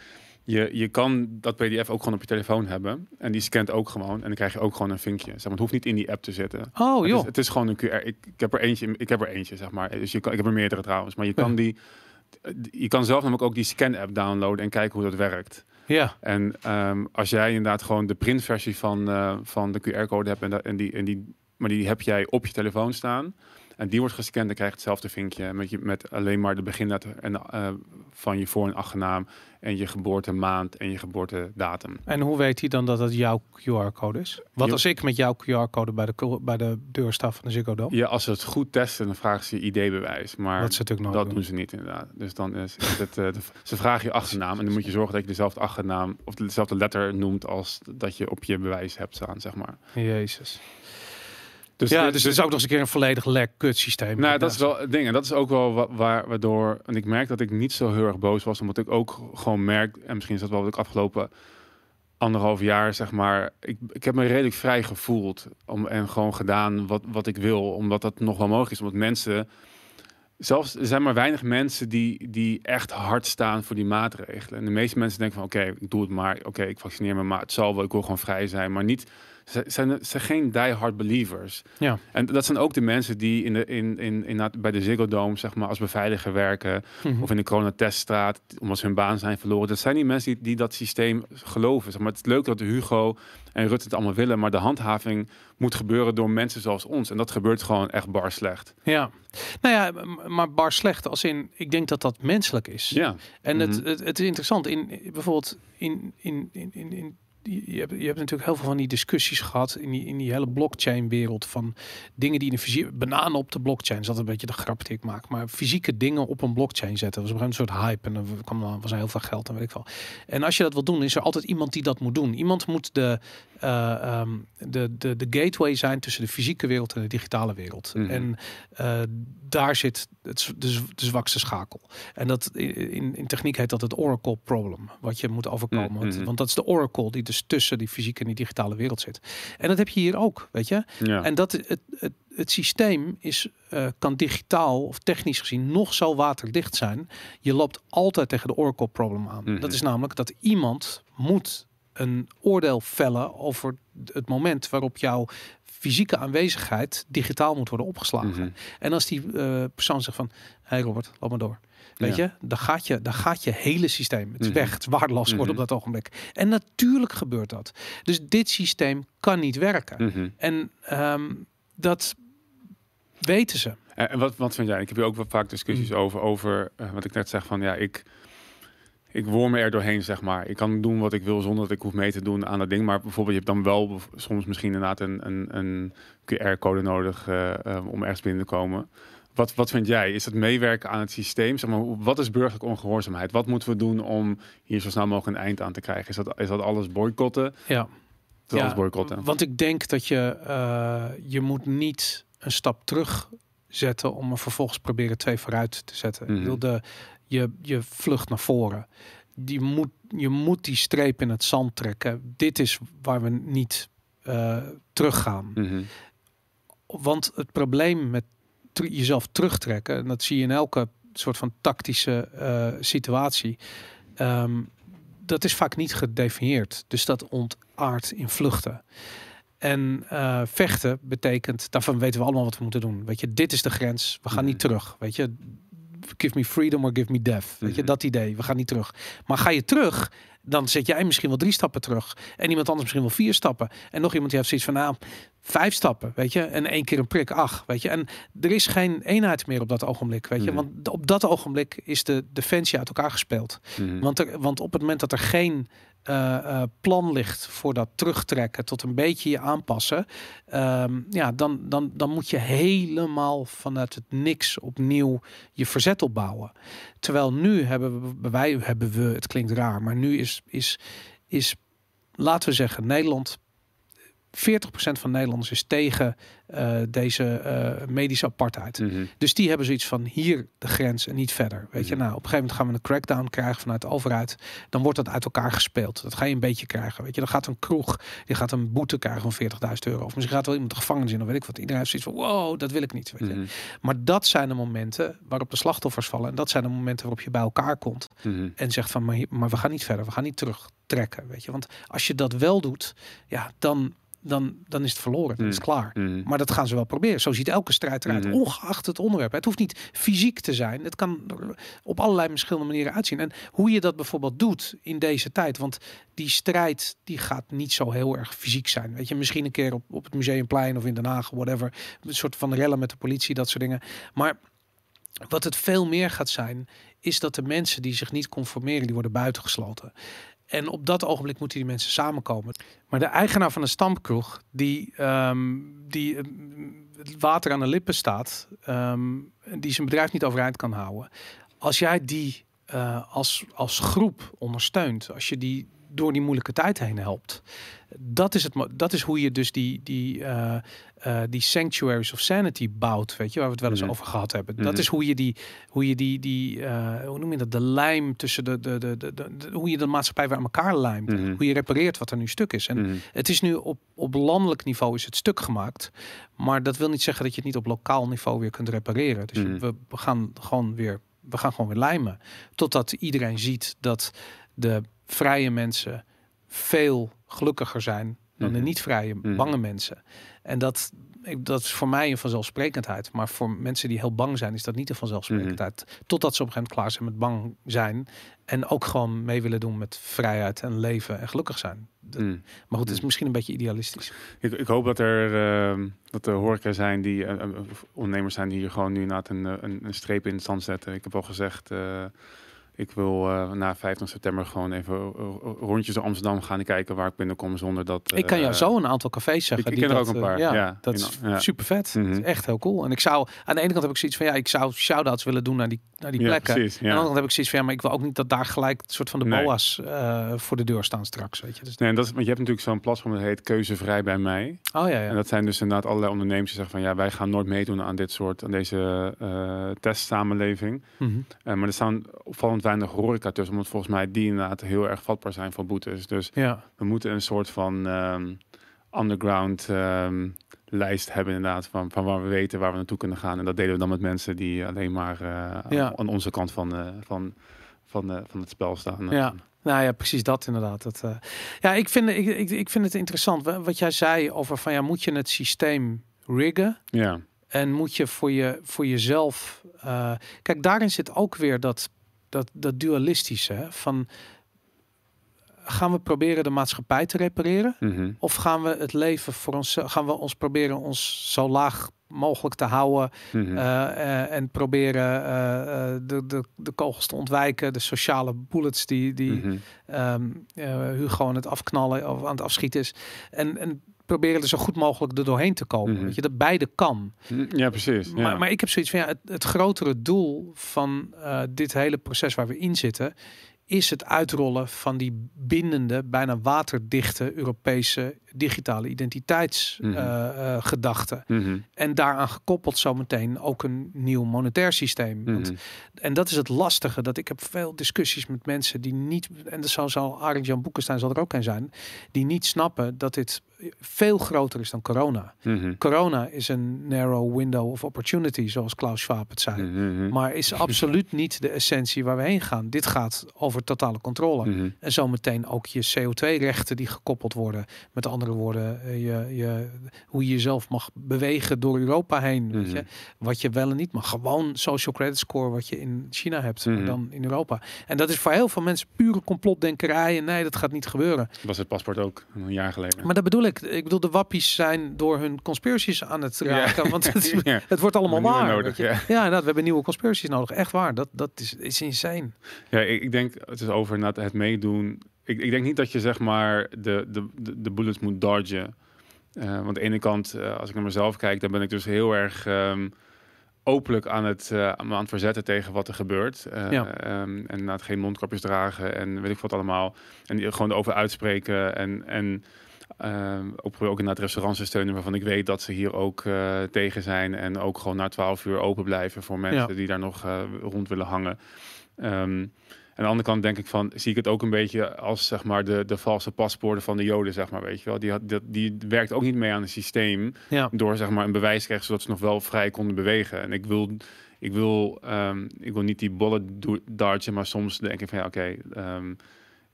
je, je kan dat PDF ook gewoon op je telefoon hebben. En die scant ook gewoon. En dan krijg je ook gewoon een vinkje. Zeg maar, het hoeft niet in die app te zitten. oh, Het joh. is, het is gewoon een QR. Ik, ik heb er eentje, ik heb er eentje, zeg maar. Dus je kan, ik heb er meerdere trouwens. Maar je kan die. Je kan zelf namelijk ook die scan-app downloaden en kijken hoe dat werkt. Ja, En ehm, als jij inderdaad gewoon de printversie van, eh, van de QR-code hebt en, die, en die, maar die heb jij op je telefoon staan. En die wordt gescand, dan krijg je hetzelfde vinkje met, je, met alleen maar de beginletter en, eh, van je voor- en achternaam en je geboortemaand en je geboortedatum. En hoe weet hij dan dat het jouw QR-code is? Wat als ik met jouw QR-code bij de, bij de deur sta van de Ziggo Dome? Ja, als ze het goed testen, dan vragen ze je ID-bewijs. Maar Dat is natuurlijk nooit dat doen. doen ze niet inderdaad. Dus dan is is het, eh, de- ze vragen je achternaam en dan moet je zorgen dat je dezelfde achternaam of dezelfde letter noemt als dat je op je bewijs hebt staan, zeg maar. Jezus. Dus, ja, dit- dus het is ook nog eens een keer een volledig lek kut systeem. Nou, dat is wel het ding. En dat is ook wel wa- waar, waardoor... En ik merk dat ik niet zo heel erg boos was. Omdat ik ook gewoon merk... En misschien is dat wel wat ik afgelopen anderhalf jaar, zeg maar... Ik, ik heb me redelijk vrij gevoeld. Om, en gewoon gedaan wat, wat ik wil. Omdat dat nog wel mogelijk is. Omdat mensen... Zelfs er zijn maar weinig mensen die, die echt hard staan voor die maatregelen. En de meeste mensen denken van... Oké, ik doe het maar. Oké, ik vaccineer me. Maar het zal wel. Ik wil gewoon vrij zijn. Maar niet... Ze zijn, ze zijn geen die-hard believers. Ja. En dat zijn ook de mensen die in de, in, in, in, bij de Ziggo Dome, zeg maar, als beveiliger werken. Mhm. Of in de coronateststraat, omdat ze hun baan zijn verloren. Dat zijn die mensen die, die dat systeem geloven. Zeg maar, het is leuk dat Hugo en Rutte het allemaal willen. Maar de handhaving moet gebeuren door mensen zoals ons. En dat gebeurt gewoon echt bar slecht. Ja. Nou ja, maar bar slecht als in, ik denk dat dat menselijk is. Ja. En het, Mhm. het, het is interessant, in, bijvoorbeeld in, in, in, in, in je hebt, je hebt natuurlijk heel veel van die discussies gehad in die, in die hele blockchain-wereld van dingen die in de fysiek, bananen op de blockchain, is dat een beetje de grap die ik maak, maar fysieke dingen op een blockchain zetten, was op een soort hype en er kwam dan was er heel veel geld en weet ik wel. En als je dat wil doen, is er altijd iemand die dat moet doen. Iemand moet de, eh, ehm, de, de, de gateway zijn tussen de fysieke wereld en de digitale wereld. Mhm. En eh, daar zit het, de, de zwakste schakel. En dat in, in techniek heet dat het oracle problem, wat je moet overkomen. Want, Mhm. want dat is de oracle die dus tussen die fysieke en die digitale wereld zit. En dat heb je hier ook, weet je. ja. En dat het, het, het systeem is, eh, kan digitaal of technisch gezien nog zo waterdicht zijn. Je loopt altijd tegen de oracle problem aan. Mhm. Dat is namelijk dat iemand moet een oordeel vellen over het moment waarop jouw fysieke aanwezigheid digitaal moet worden opgeslagen. Mhm. En als die eh, persoon zegt van, hey Robert, loop maar door. Weet Ja. je, dan gaat je, dan gaat je hele systeem. Het is Mhm. weg, het is waardeloos geworden Mhm. op dat ogenblik. En natuurlijk gebeurt dat. Dus dit systeem kan niet werken. Mhm. En ehm, dat weten ze. En wat, wat vind jij? Ik heb hier ook wel vaak discussies Mm. over, over eh, wat ik net zeg van ja, ik, ik worm er doorheen, zeg maar. Ik kan doen wat ik wil zonder dat ik hoef mee te doen aan dat ding. Maar bijvoorbeeld, je hebt dan wel soms misschien inderdaad een, een, een QR-code nodig eh, eh, om ergens binnen te komen. Wat, wat vind jij? Is het meewerken aan het systeem? Zeg maar, wat is burgerlijke ongehoorzaamheid? Wat moeten we doen om hier zo snel mogelijk een eind aan te krijgen? Is dat, is dat alles boycotten? Ja. Is dat Ja, alles boycotten? Want ik denk dat je, eh, je moet niet een stap terug zetten om er vervolgens proberen twee vooruit te zetten. Ik bedoel, de, je, je vlucht naar voren. Die moet, je moet die streep in het zand trekken. Dit is waar we niet eh, teruggaan. Mhm. Want het probleem met jezelf terugtrekken, en dat zie je in elke soort van tactische eh, situatie, ehm, dat is vaak niet gedefinieerd. Dus dat ontaart in vluchten. En eh, vechten betekent, daarvan weten we allemaal wat we moeten doen. Weet je, dit is de grens. We gaan niet terug. Weet je, give me freedom or give me death. Weet je, Mhm. dat idee. We gaan niet terug. Maar ga je terug, dan zet jij misschien wel drie stappen terug. En iemand anders misschien wel vier stappen. En nog iemand die heeft zoiets van, nou, vijf stappen, weet je. En één keer een prik, ach, weet je. En er is geen eenheid meer op dat ogenblik, weet je. Mhm. Want op dat ogenblik is de defensie uit elkaar gespeeld. Mhm. Want, er, want op het moment dat er geen eh, plan ligt voor dat terugtrekken tot een beetje je aanpassen, ehm, ja, dan, dan, dan moet je helemaal vanuit het niks opnieuw je verzet opbouwen. Terwijl nu hebben we, wij hebben we, het klinkt raar, maar nu is, is, is laten we zeggen, Nederland. 40% van Nederlanders is tegen eh, deze eh, medische apartheid. Mhm. Dus die hebben zoiets van hier de grens en niet verder. Weet je, Mhm. nou op een gegeven moment gaan we een crackdown krijgen vanuit de overheid. Dan wordt dat uit elkaar gespeeld. Dat ga je een beetje krijgen. Weet je, dan gaat een kroeg, die gaat een boete krijgen van 40.000 euro. Of misschien gaat wel iemand de gevangenis in, of weet ik wat. Iedereen heeft zoiets van wow, dat wil ik niet. Weet je. Mhm. Maar dat zijn de momenten waarop de slachtoffers vallen. En dat zijn de momenten waarop je bij elkaar komt en zegt van maar, maar we gaan niet verder, we gaan niet terugtrekken. Weet je, want als je dat wel doet, ja, dan, dan, dan is het verloren. Dan is het klaar. Mhm. Maar dat gaan ze wel proberen. Zo ziet elke strijd eruit, Mhm. ongeacht het onderwerp. Het hoeft niet fysiek te zijn. Het kan op allerlei verschillende manieren uitzien. En hoe je dat bijvoorbeeld doet in deze tijd. Want die strijd die gaat niet zo heel erg fysiek zijn. Weet je, misschien een keer op, op het Museumplein of in Den Haag, whatever. Een soort van rellen met de politie, dat soort dingen. Maar wat het veel meer gaat zijn, is dat de mensen die zich niet conformeren, die worden buitengesloten. En op dat ogenblik moeten die mensen samenkomen. Maar de eigenaar van een stampkroeg, die, ehm, die ehm, het water aan de lippen staat, ehm, die zijn bedrijf niet overeind kan houden. Als jij die eh, als, als groep ondersteunt, als je die door die moeilijke tijd heen helpt, dat is, het, dat is hoe je dus die, die, eh, eh, die sanctuaries of sanity bouwt, weet je, waar we het wel eens Mhm. over gehad hebben. Dat Mhm. is hoe je die, hoe je die, die eh, hoe noem je dat, de lijm tussen de, de, de, de, hoe je de maatschappij weer aan elkaar lijmt. Mhm. Hoe je repareert wat er nu stuk is. En het is nu op, op landelijk niveau is het stuk gemaakt. Maar dat wil niet zeggen dat je het niet op lokaal niveau weer kunt repareren. Dus we, we gaan gewoon weer, we gaan gewoon weer lijmen. Totdat iedereen ziet dat de vrije mensen veel gelukkiger zijn dan de Mhm. niet-vrije, Mhm. bange mensen. En dat, ik- dat is voor mij een vanzelfsprekendheid. Maar voor mensen die heel bang zijn, is dat niet een vanzelfsprekendheid. Mhm. Totdat ze op een gegeven moment klaar zijn met bang zijn. En ook gewoon mee willen doen met vrijheid en leven en gelukkig zijn. Dat- maar goed, het is misschien een beetje idealistisch. Ik, ik hoop dat er ehm, dat er horeca zijn die eh, eh, ondernemers zijn die hier gewoon nu inderdaad een, eh, een, een streep in het zand zetten. Ik heb al gezegd, ik wil eh, na 25 september gewoon even rondjes door Amsterdam gaan en kijken waar ik binnenkom zonder dat. ik kan jou eh, zo een aantal cafés zeggen. ik die ken er dat, ook een eh, paar, Ja, ja, dat is ja. super vet. Het is echt heel cool. En ik zou aan de ene kant heb ik zoiets van ja, ik zou shout-outs willen doen naar die, naar die plekken. precies. Aan de andere kant heb ik zoiets van ja, maar ik wil ook niet dat daar gelijk het soort van de Nee. boa's voor de deur staan straks. Weet je. Dus, Nee, en dat is, want je hebt natuurlijk zo'n platform dat heet Keuzevrij bij mij. oh ja, En dat zijn dus inderdaad allerlei ondernemers die zeggen van ja, wij gaan nooit meedoen aan dit soort, aan deze testsamenleving. Mhm. Eh, maar er staan opvallend weinig horeca tussen, omdat volgens mij die inderdaad heel erg vatbaar zijn voor boetes. Dus ja. we moeten een soort van ehm, underground ehm, lijst hebben inderdaad, van, van waar we weten waar we naartoe kunnen gaan. En dat delen we dan met mensen die alleen maar eh, Ja. aan onze kant van, eh, van, van, eh, van het spel staan. Ja. Nou ja, precies dat inderdaad. Dat, ja, ik vind, ik, ik, ik vind het interessant. Wa- Wat jij zei over van ja, moet je het systeem riggen? ja. En moet je voor, je, voor jezelf. kijk, daarin zit ook weer dat, dat, dat dualistische. Van gaan we proberen de maatschappij te repareren? Mhm. Of gaan we het leven voor ons, gaan we ons proberen ons zo laag mogelijk te houden Mhm. eh, eh, en proberen eh, de, de, de kogels te ontwijken, de sociale bullets die, die ehm eh, Hugo aan het afknallen of aan het afschieten is. En, en proberen er zo goed mogelijk er doorheen te komen. Mhm. Weet je, dat beide kan. Ja, precies. Ja. Maar, maar ik heb zoiets van ja, het, het grotere doel van eh, dit hele proces waar we in zitten, is het uitrollen van die bindende, bijna waterdichte Europese digitale Mhm. identiteitsgedachte. Mhm. En daaraan gekoppeld zometeen ook een nieuw monetair systeem. Want Mhm. en dat is het lastige. Dat ik heb veel discussies met mensen die niet. En dat zal, zal Arend Jan Boekenstein zal er ook een zijn. Die niet snappen dat dit veel groter is dan corona. Corona is een narrow window of opportunity, zoals Klaus Schwab het zei. Maar is absoluut niet de essentie waar we heen gaan. Dit gaat over totale controle. Mhm. En zometeen ook je CO2-rechten die gekoppeld worden. Met andere woorden, eh, je, je, hoe je jezelf mag bewegen door Europa heen. Weet Mhm. je? Wat je wel en niet mag. Gewoon social credit score wat je in China hebt, Mhm. dan in Europa. En dat is voor heel veel mensen pure complotdenkerij. En nee, dat gaat niet gebeuren. was het paspoort ook een jaar geleden. Maar dat bedoel ik. Ik bedoel, de wappies zijn door hun conspiracies aan het raken. Want het, Ja. het wordt allemaal waar. nodig, ja. Ja, inderdaad, we hebben nieuwe conspiracies nodig. Echt waar. Dat, dat is, is insane. Ja, ik, ik denk, het is over inderdaad het meedoen. Ik, ik denk niet dat je zeg maar de, de, de, bullets moet dodgen. Eh, want aan de ene kant, eh, als ik naar mezelf kijk, dan ben ik dus heel erg ehm, openlijk aan het, eh, aan het verzetten tegen wat er gebeurt. Ja. ehm, en inderdaad geen mondkapjes dragen en weet ik wat allemaal. En gewoon erover uitspreken en... en ehm, ook probeer ook inderdaad restaurants te steunen waarvan ik weet dat ze hier ook tegen zijn en ook gewoon na 12 uur open blijven voor mensen Ja. die daar nog rond willen hangen. Ehm, aan de andere kant denk ik van, zie ik het ook een beetje als zeg maar de, de valse paspoorten van de Joden, zeg maar, weet je wel. Die, had, dat, die werkt ook niet mee aan het systeem Ja. door zeg maar een bewijs te krijgen zodat ze nog wel vrij konden bewegen. En ik wil, ik wil, ehm, ik wil niet die do- dodgen, maar soms denk ik van ja, oké, ehm,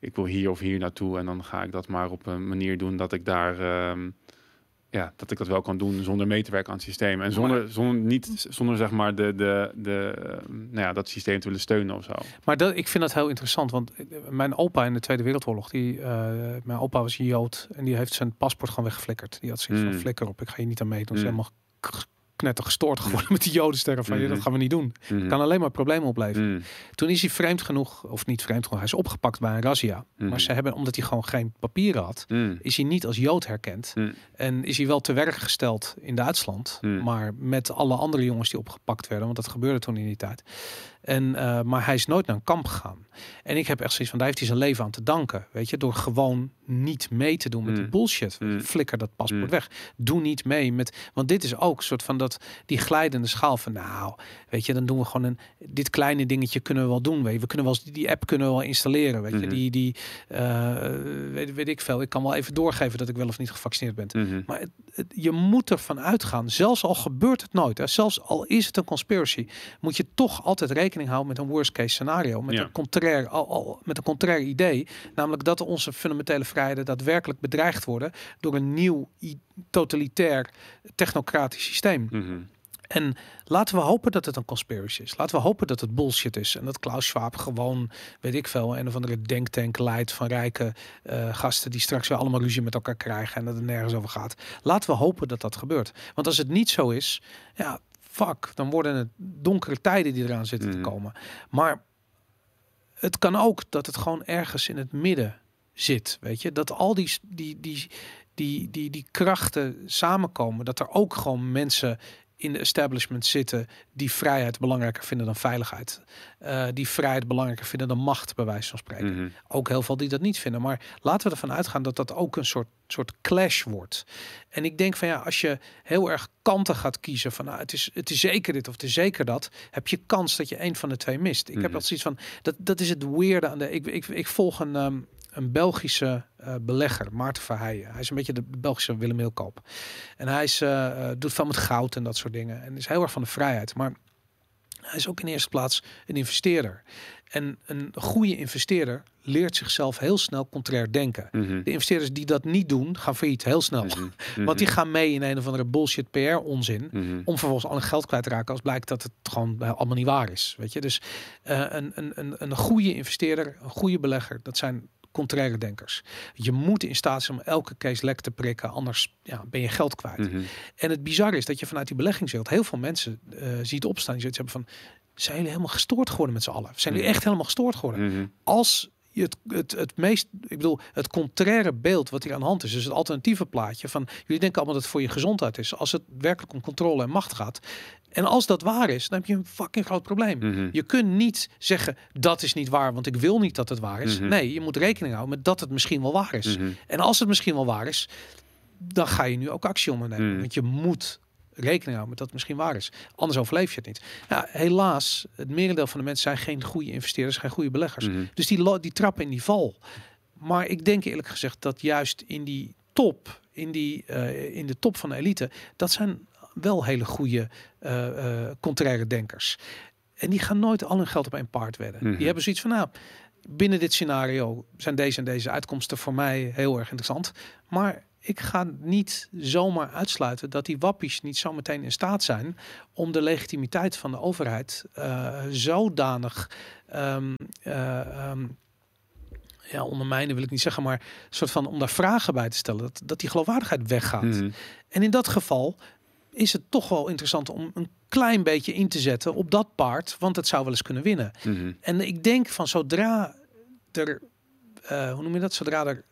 ik wil hier of hier naartoe en dan ga ik dat maar op een manier doen dat ik daar, ehm, ja, dat ik dat wel kan doen zonder mee te werken aan het systeem en zonder, zonder niet, zonder zeg maar de, de, de, nou ja, dat systeem te willen steunen of zo. Maar dat, ik vind dat heel interessant, want eh, mijn opa in de Tweede Wereldoorlog, die, eh, mijn opa was een Jood en die heeft zijn paspoort gewoon weggeflikkerd. Die had zoiets van Mm. flikker op, ik ga je niet aan meedoen. Ze Mm. is helemaal knetter gestoord geworden met die Jodensterren van je, dat Mhm. gaan we niet doen. Mhm. Kan alleen maar problemen opleveren. Mm. Toen is hij vreemd genoeg, of niet vreemd genoeg, hij is opgepakt bij een razzia. Maar ze hebben, omdat hij gewoon geen papieren had, Mm. is hij niet als Jood herkend. Mm. En is hij wel te werk gesteld in Duitsland. Maar met alle andere jongens die opgepakt werden. Want dat gebeurde toen in die tijd. En, eh, maar hij is nooit naar een kamp gegaan. En ik heb echt zoiets van, daar heeft hij zijn leven aan te danken. Weet je, door gewoon niet mee te doen met die Hmm. bullshit. Hmm. Flikker dat paspoort Hmm. weg. Doe niet mee met... Want dit is ook een soort van dat, die glijdende schaal van... Nou, weet je, dan doen we gewoon een... Dit kleine dingetje kunnen we wel doen. Weet je. We kunnen wel die app kunnen we wel installeren. Weet je, Mhm. die... die eh, weet, weet ik veel. Ik kan wel even doorgeven dat ik wel of niet gevaccineerd ben. Mhm. Maar het, het- je moet ervan uitgaan, zelfs al gebeurt het nooit, hè, zelfs al is het een conspiracy, moet je toch altijd rekening houden met een worst case scenario, met Ja. een contrair, al, al, met een contrair idee, namelijk dat onze fundamentele vrijheden daadwerkelijk bedreigd worden door een nieuw totalitair technocratisch systeem. Mhm. En laten we hopen dat het een conspiracy is. Laten we hopen dat het bullshit is. En dat Klaus Schwab gewoon, weet ik veel, een of andere denktank leidt van rijke eh, gasten die straks weer allemaal ruzie met elkaar krijgen en dat het nergens over gaat. Laten we hopen dat dat gebeurt. Want als het niet zo is, ja, fuck, dan worden het donkere tijden die eraan zitten Mhm. te komen. Maar het kan ook dat het gewoon ergens in het midden zit, weet je, dat al die die die die die, die krachten samenkomen, dat er ook gewoon mensen in de establishment zitten die vrijheid belangrijker vinden dan veiligheid. Eh, die vrijheid belangrijker vinden dan macht, bij wijze van spreken. Mhm. Ook heel veel die dat niet vinden. Maar laten we ervan uitgaan dat dat ook een soort, soort clash wordt. En ik denk van ja, als je heel erg kanten gaat kiezen van nou, het, is, het is zeker dit of het is zeker dat, heb je kans dat je een van de twee mist. Ik heb Mhm. dat zoiets van, dat, dat is het weirde aan de. Ik, ik, ik volg een, ehm, een Belgische eh, belegger, Maarten Verheijen. Hij is een beetje de Belgische Willem Hilkoop. En hij is, eh, eh, doet veel met goud en dat soort dingen. En is heel erg van de vrijheid. Maar Hij is ook in eerste plaats een investeerder. En een goede investeerder leert zichzelf heel snel contrair denken. Mhm. De investeerders die dat niet doen, gaan failliet heel snel. Mhm. Want die gaan mee in een of andere bullshit PR onzin. Mhm. Om vervolgens al hun geld kwijt te raken als blijkt dat het gewoon allemaal niet waar is. Weet je, dus een, een, een, een goede investeerder, een goede belegger, dat zijn contraire denkers. Je moet in staat zijn om elke case lek te prikken, anders ja, ben je geld kwijt. Mhm. En het bizarre is dat je vanuit die beleggingswereld heel veel mensen eh, ziet opstaan die zoiets hebben van, zijn jullie helemaal gestoord geworden met z'n allen? Zijn jullie Mhm. echt helemaal gestoord geworden? Mhm. als het, het, het meest, ik bedoel, het contraire beeld wat hier aan de hand is, dus het alternatieve plaatje van jullie denken allemaal dat het voor je gezondheid is, als het werkelijk om controle en macht gaat. En als dat waar is, dan heb je een fucking groot probleem. Mhm. Je kunt niet zeggen dat is niet waar, want ik wil niet dat het waar is. Mhm. Nee, je moet rekening houden met dat het misschien wel waar is. Mhm. En als het misschien wel waar is, dan ga je nu ook actie ondernemen. Want je moet rekening houden met dat het misschien waar is. Anders overleef je het niet. Ja, helaas, het merendeel van de mensen zijn geen goede investeerders, geen goede beleggers. Mhm. Dus die, die trappen in die val. Maar ik denk eerlijk gezegd dat juist in die top, in, die, eh, in de top van de elite, dat zijn wel hele goede eh eh contraire denkers. En die gaan nooit al hun geld op één paard wedden. Mhm. Die hebben zoiets van, nou, binnen dit scenario zijn deze en deze uitkomsten voor mij heel erg interessant. Maar ik ga niet zomaar uitsluiten dat die wappies niet zo meteen in staat zijn om de legitimiteit van de overheid eh, zodanig ehm, eh, ehm, ja, ondermijnen wil ik niet zeggen, maar soort van om daar vragen bij te stellen, dat, dat die geloofwaardigheid weggaat. Mhm. En in dat geval is het toch wel interessant om een klein beetje in te zetten op dat paard, want het zou wel eens kunnen winnen. Mhm. En ik denk van zodra er, eh, hoe noem je dat, zodra er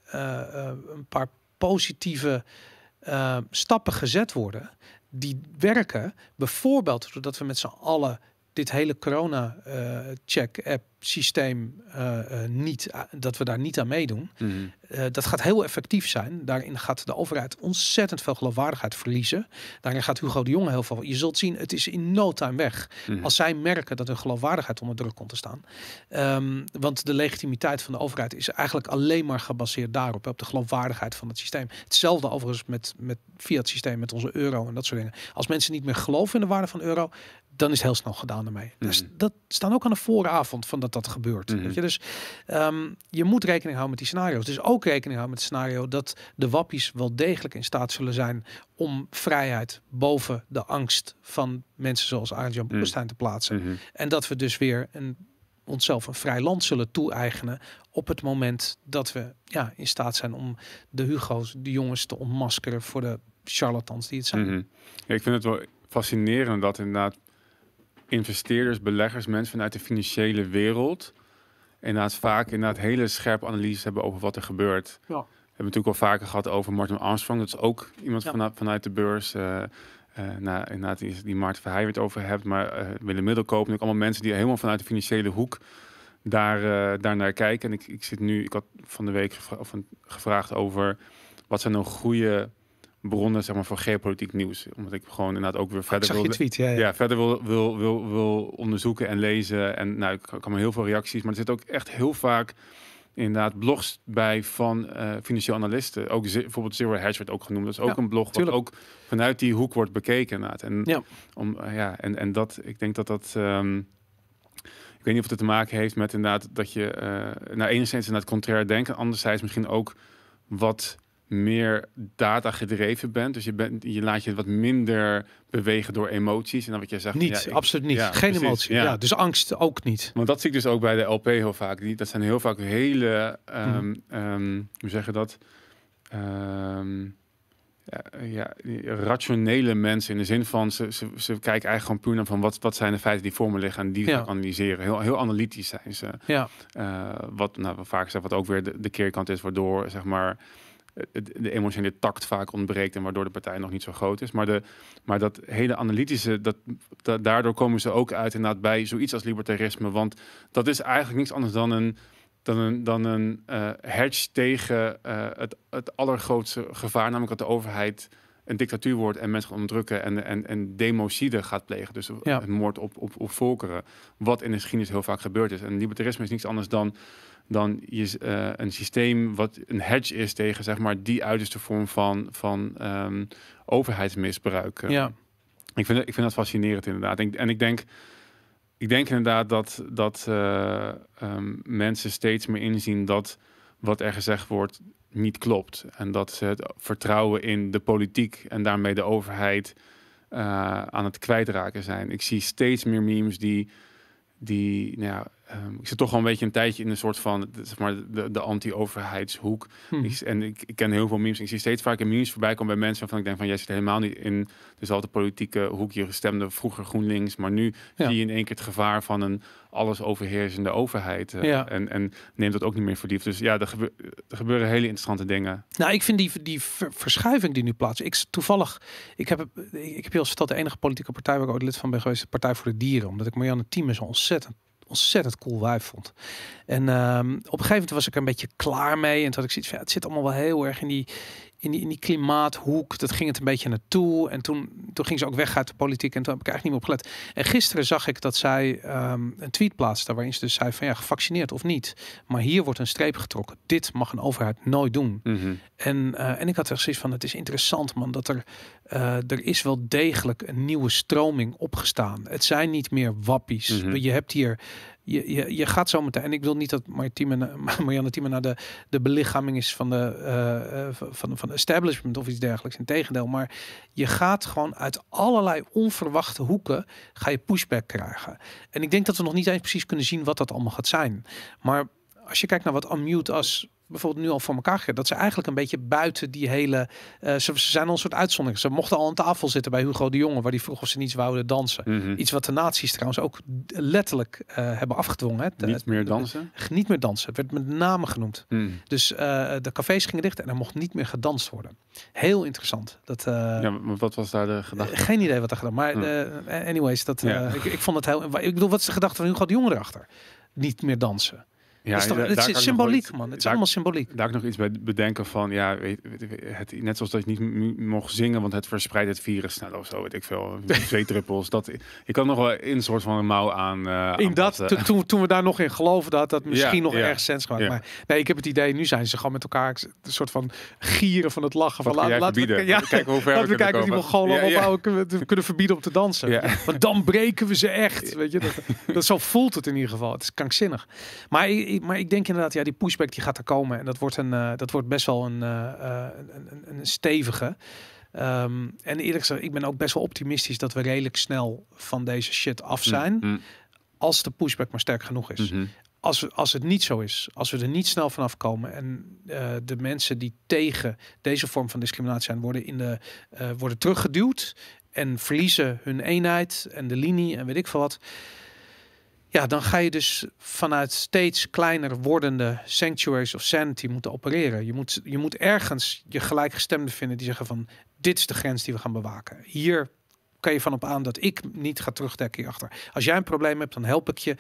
een paar positieve eh, stappen gezet worden, die werken, bijvoorbeeld doordat we met z'n allen dit hele corona eh, check app systeem eh, eh, niet, dat we daar niet aan meedoen. Mhm. Dat gaat heel effectief zijn. Daarin gaat de overheid ontzettend veel geloofwaardigheid verliezen. Daarin gaat Hugo de Jonge heel veel. Je zult zien, het is in no time weg. Mhm. Als zij merken dat hun geloofwaardigheid onder druk komt te staan. Ehm, want de legitimiteit van de overheid is eigenlijk alleen maar gebaseerd daarop. Op de geloofwaardigheid van het systeem. Hetzelfde overigens met, met via het systeem, met onze euro en dat soort dingen. Als mensen niet meer geloven in de waarde van euro, dan is het heel snel gedaan ermee. Dus Mhm. dat staan ook aan de vooravond van dat dat gebeurt. Mhm. Weet je? Dus ehm, je moet rekening houden met die scenario's. Dus ook rekening houden met het scenario dat de wappies wel degelijk in staat zullen zijn om vrijheid boven de angst van mensen zoals Arjan Boekenstein te plaatsen. Mhm. En dat we dus weer een, onszelf een vrij land zullen toe-eigenen op het moment dat we ja, in staat zijn om de Hugo's, de jongens te ontmaskeren voor de charlatans die het zijn. Mhm. Ja, ik vind het wel fascinerend dat inderdaad investeerders, beleggers, mensen vanuit de financiële wereld inderdaad vaak inderdaad hele scherpe analyses hebben over wat er gebeurt. Ja. We hebben natuurlijk al vaker gehad over Martin Armstrong. Dat is ook iemand Ja. vanuit, vanuit de beurs. eh eh nou, inderdaad, die, die Maarten Verheij het over hebt. Maar eh Willem Middelkoop. Ook allemaal mensen die helemaal vanuit de financiële hoek daar, daar naar kijken. En ik, ik zit nu, ik had van de week gevra- gevraagd over wat zijn nou goede bronnen zeg maar, voor geopolitiek nieuws. Omdat ik gewoon inderdaad ook weer Ik verder wil, tweet, ja, ja. ja, verder wil, wil, wil, wil onderzoeken en lezen. En nou, ik kan maar heel veel reacties. Maar er zit ook echt heel vaak inderdaad blogs bij van eh, financieel analisten. Ook bijvoorbeeld Zero Hedge werd ook genoemd. Dat is ook Ja, een blog tuurlijk. wat ook vanuit die hoek wordt bekeken. Inderdaad. En, Ja. om, eh, ja, en, en dat, ik denk dat dat... ehm, ik weet niet of het te maken heeft met inderdaad dat je... eh nou, enigszins inderdaad contrair denken. Anderzijds misschien ook wat meer data gedreven bent. Dus je, bent, je laat je wat minder bewegen door emoties. En dan wat jij zegt... Niet, ja, ik- absoluut niet. ja, Geen precies, emotie. ja. Ja. dus angst ook niet. want dat zie ik dus ook bij de LP heel vaak. Die, dat zijn heel vaak hele, Mhm. ehm, hoe zeg je dat? Ehm, ja, ja, rationele mensen in de zin van ze, ze, ze kijken eigenlijk gewoon puur naar van wat, wat zijn de feiten die voor me liggen en die Ja. analyseren. Heel, heel analytisch zijn ze. Ja, Eh, wat nou, vaak zegt, wat ook weer de, de keerkant is, waardoor zeg maar de, emotionele tact vaak ontbreekt en waardoor de partij nog niet zo groot is. Maar, de, maar dat hele analytische, dat, da- daardoor komen ze ook uit inderdaad bij zoiets als libertarisme. Want dat is eigenlijk niks anders dan een, dan een, dan een eh, hedge tegen eh, het, het allergrootste gevaar, namelijk dat de overheid een dictatuur wordt en mensen gaat onderdrukken en, en, en democide gaat plegen. Dus Ja. een moord op, op, op volkeren. Wat in de geschiedenis heel vaak gebeurd is. En libertarisme is niets anders dan, dan je, eh, een systeem wat een hedge is tegen zeg maar, die uiterste vorm van, van ehm, overheidsmisbruik. ja. Ik, vind, ik vind dat fascinerend inderdaad. En, en ik denk, ik denk inderdaad dat, dat eh, ehm, mensen steeds meer inzien dat wat er gezegd wordt niet klopt. En dat ze het vertrouwen in de politiek en daarmee de overheid uh, aan het kwijtraken zijn. Ik zie steeds meer memes die, die nou ja, Um, ik zit toch al een beetje een tijdje in een soort van zeg maar, de, de anti-overheidshoek. Hmm. en ik, ik, ken heel veel memes. Ik zie steeds vaker memes voorbij komen bij mensen waarvan ik denk van jij zit helemaal niet in dezelfde politieke hoek. Je stemde vroeger GroenLinks, maar nu zie je in één keer het gevaar van een alles overheersende overheid. Uh, ja. en, en neemt dat ook niet meer voor lief. Dus ja, er, gebeur, er, gebeuren hele interessante dingen. Nou, ik vind die, die verschuiving die nu plaatsvindt. Ik toevallig, ik heb, ik heb je al verteld, de enige politieke partij waar ik ooit lid van ben geweest, de Partij voor de Dieren. Omdat ik Marianne Thieme zo ontzettend ontzettend cool wijf vond. En um, op een gegeven moment was ik er een beetje klaar mee. En toen had ik zoiets van, ja, het zit allemaal wel heel erg in die, in die, in die klimaathoek. Dat ging het een beetje naartoe. En toen, toen ging ze ook weg uit de politiek. En toen heb ik eigenlijk niet meer op gelet. En gisteren zag ik dat zij um, een tweet plaatste. Waarin ze dus zei van ja, gevaccineerd of niet. Maar hier wordt een streep getrokken. Dit mag een overheid nooit doen. Mhm. en, uh, en ik had er zoiets van, het is interessant man. Dat er, uh, er is wel degelijk een nieuwe stroming opgestaan. Het zijn niet meer wappies. Mm Je hebt hier je, je, je gaat zo meteen. En ik wil niet dat Marianne Thieme naar de, de belichaming is van de, uh, van, van de establishment of iets dergelijks. Integendeel. Maar je gaat gewoon uit allerlei onverwachte hoeken ga je pushback krijgen. En ik denk dat we nog niet eens precies kunnen zien wat dat allemaal gaat zijn. Maar als je kijkt naar wat Unmute als bijvoorbeeld nu al voor elkaar gekregen. Dat ze eigenlijk een beetje buiten die hele... Uh, ze, zijn al een soort uitzondering. Ze mochten al aan tafel zitten bij Hugo de Jonge... waar die vroeg of ze niets wouden dansen. Mhm. Iets wat de nazi's trouwens ook letterlijk uh, hebben afgedwongen. Hè. Niet meer dansen? niet meer dansen. Het werd met name genoemd. Mhm. Dus uh, de cafés gingen dicht en er mocht niet meer gedanst worden. Heel interessant. Dat, ja, maar wat was daar de gedachte? Geen idee wat er gedaan. Maar anyways, dat, ja. ik, ik, vond het heel... Ik bedoel, wat is de gedachte van Hugo de Jonge erachter? Niet meer dansen. Ja, is toch, het is symboliek, man. Het is allemaal symboliek. Daar ik nog iets bij bedenken van, ja, weet, het, net zoals dat je niet mocht zingen, want het verspreidt het virus snel of zo, weet ik veel. Twee druppels. Dat, je kan nog wel in een soort van een mouw aan. Uh, in dat, toen, toen we daar nog in geloven dat dat misschien nog erg sens gaat. Maar nee, ik heb het idee, nu zijn ze gewoon met elkaar een soort van gieren van het lachen. Wat van, laat, laten we, ja, kijken hoe ver laten we, kijken of die Mongolen kunnen, kunnen verbieden om te dansen. Want dan breken we ze echt. Weet je, dat, dat zo voelt het in ieder geval. Het is krankzinnig. Maar, maar ik denk inderdaad ja, die pushback die gaat er komen. En dat wordt, een, uh, dat wordt best wel een, uh, een, een, een, stevige. Um, en eerlijk gezegd, ik ben ook best wel optimistisch dat we redelijk snel van deze shit af mm, zijn. Mm Als de pushback maar sterk genoeg is. Mm -hmm. Als, als het niet zo is, als we er niet snel vanaf komen en uh, de mensen die tegen deze vorm van discriminatie zijn, worden, in de, worden teruggeduwd en verliezen hun eenheid en de linie en weet ik veel wat ja, dan ga je dus vanuit steeds kleiner wordende sanctuaries of sanity moeten opereren. Je moet, je moet ergens je gelijkgestemden vinden die zeggen van dit is de grens die we gaan bewaken. Hier kan je van op aan dat ik niet ga terugdekken hierachter. Als jij een probleem hebt, dan help ik je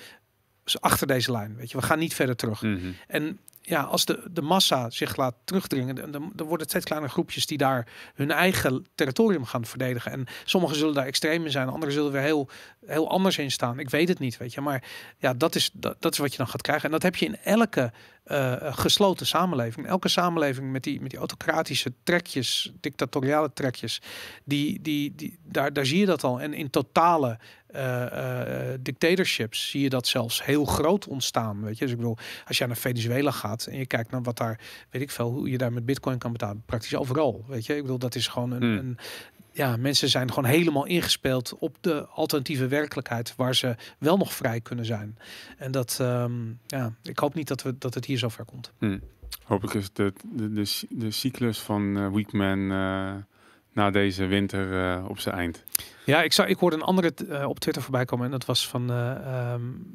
achter deze lijn. Weet je, we gaan niet verder terug. Mm -hmm. En ja, als de, de massa zich laat terugdringen, dan, dan worden het steeds kleine groepjes die daar hun eigen territorium gaan verdedigen. En sommigen zullen daar extreem in zijn, anderen zullen weer heel, heel anders in staan. Ik weet het niet, weet je. Maar ja, dat is, dat, dat is wat je dan gaat krijgen. En dat heb je in elke uh, gesloten samenleving. Elke samenleving met die, met die autocratische trekjes, dictatoriale trekjes, die, die, die, daar, daar zie je dat al. En in totale uh, uh, dictatorships zie je dat zelfs heel groot ontstaan. Weet je, dus ik bedoel, als je naar Venezuela gaat en je kijkt naar wat daar, weet ik veel, hoe je daar met Bitcoin kan betalen, praktisch overal. Weet je, ik bedoel, dat is gewoon een, hmm. een ja, mensen zijn gewoon helemaal ingespeeld op de alternatieve werkelijkheid waar ze wel nog vrij kunnen zijn. En dat, um, ja, ik hoop niet dat, we, dat het hier zover komt. Hmm. Hopelijk is de, de, de, de cyclus van uh, Weekman uh, na deze winter uh, op zijn eind. Ja, ik, zou, ik hoorde een andere op Twitter voorbij komen en dat was van, um,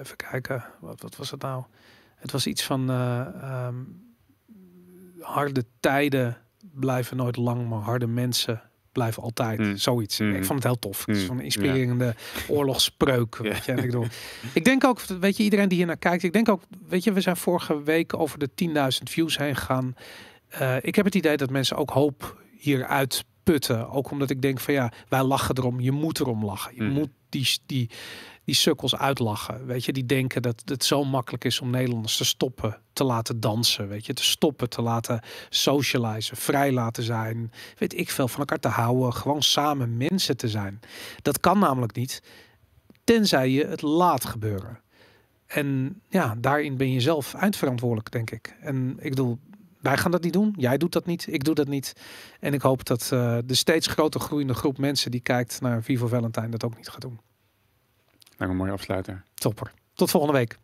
even kijken, wat, wat was het nou? Het was iets van um, harde tijden blijven nooit lang, maar harde mensen blijven altijd. Mm. Zoiets. Mm. Ik vond het heel tof. Het is Mm. van een inspirerende Ja. oorlogsspreuk. Weet je. En ik, bedoel, ik denk ook, weet je, iedereen die hier naar kijkt, ik denk ook, weet je, we zijn vorige week over de 10.000 views heen gegaan. Ik heb het idee dat mensen ook hoop hieruit putten. Ook omdat ik denk van ja, wij lachen erom. Je moet erom lachen. Je Mm. moet die, die, die sukkels uitlachen. Weet je, die denken dat het zo makkelijk is om Nederlanders te stoppen, te laten dansen. Weet je, te stoppen, te laten socializen, vrij laten zijn. Weet ik veel, van elkaar te houden. Gewoon samen mensen te zijn. Dat kan namelijk niet. tenzij je het laat gebeuren. En ja, daarin ben je zelf eindverantwoordelijk, denk ik. En ik bedoel, wij gaan dat niet doen. Jij doet dat niet. Ik doe dat niet. En ik hoop dat eh, de steeds groter groeiende groep mensen die kijkt naar Vivo Valentine dat ook niet gaat doen. Nou, een mooie afsluiter. Topper. Tot volgende week.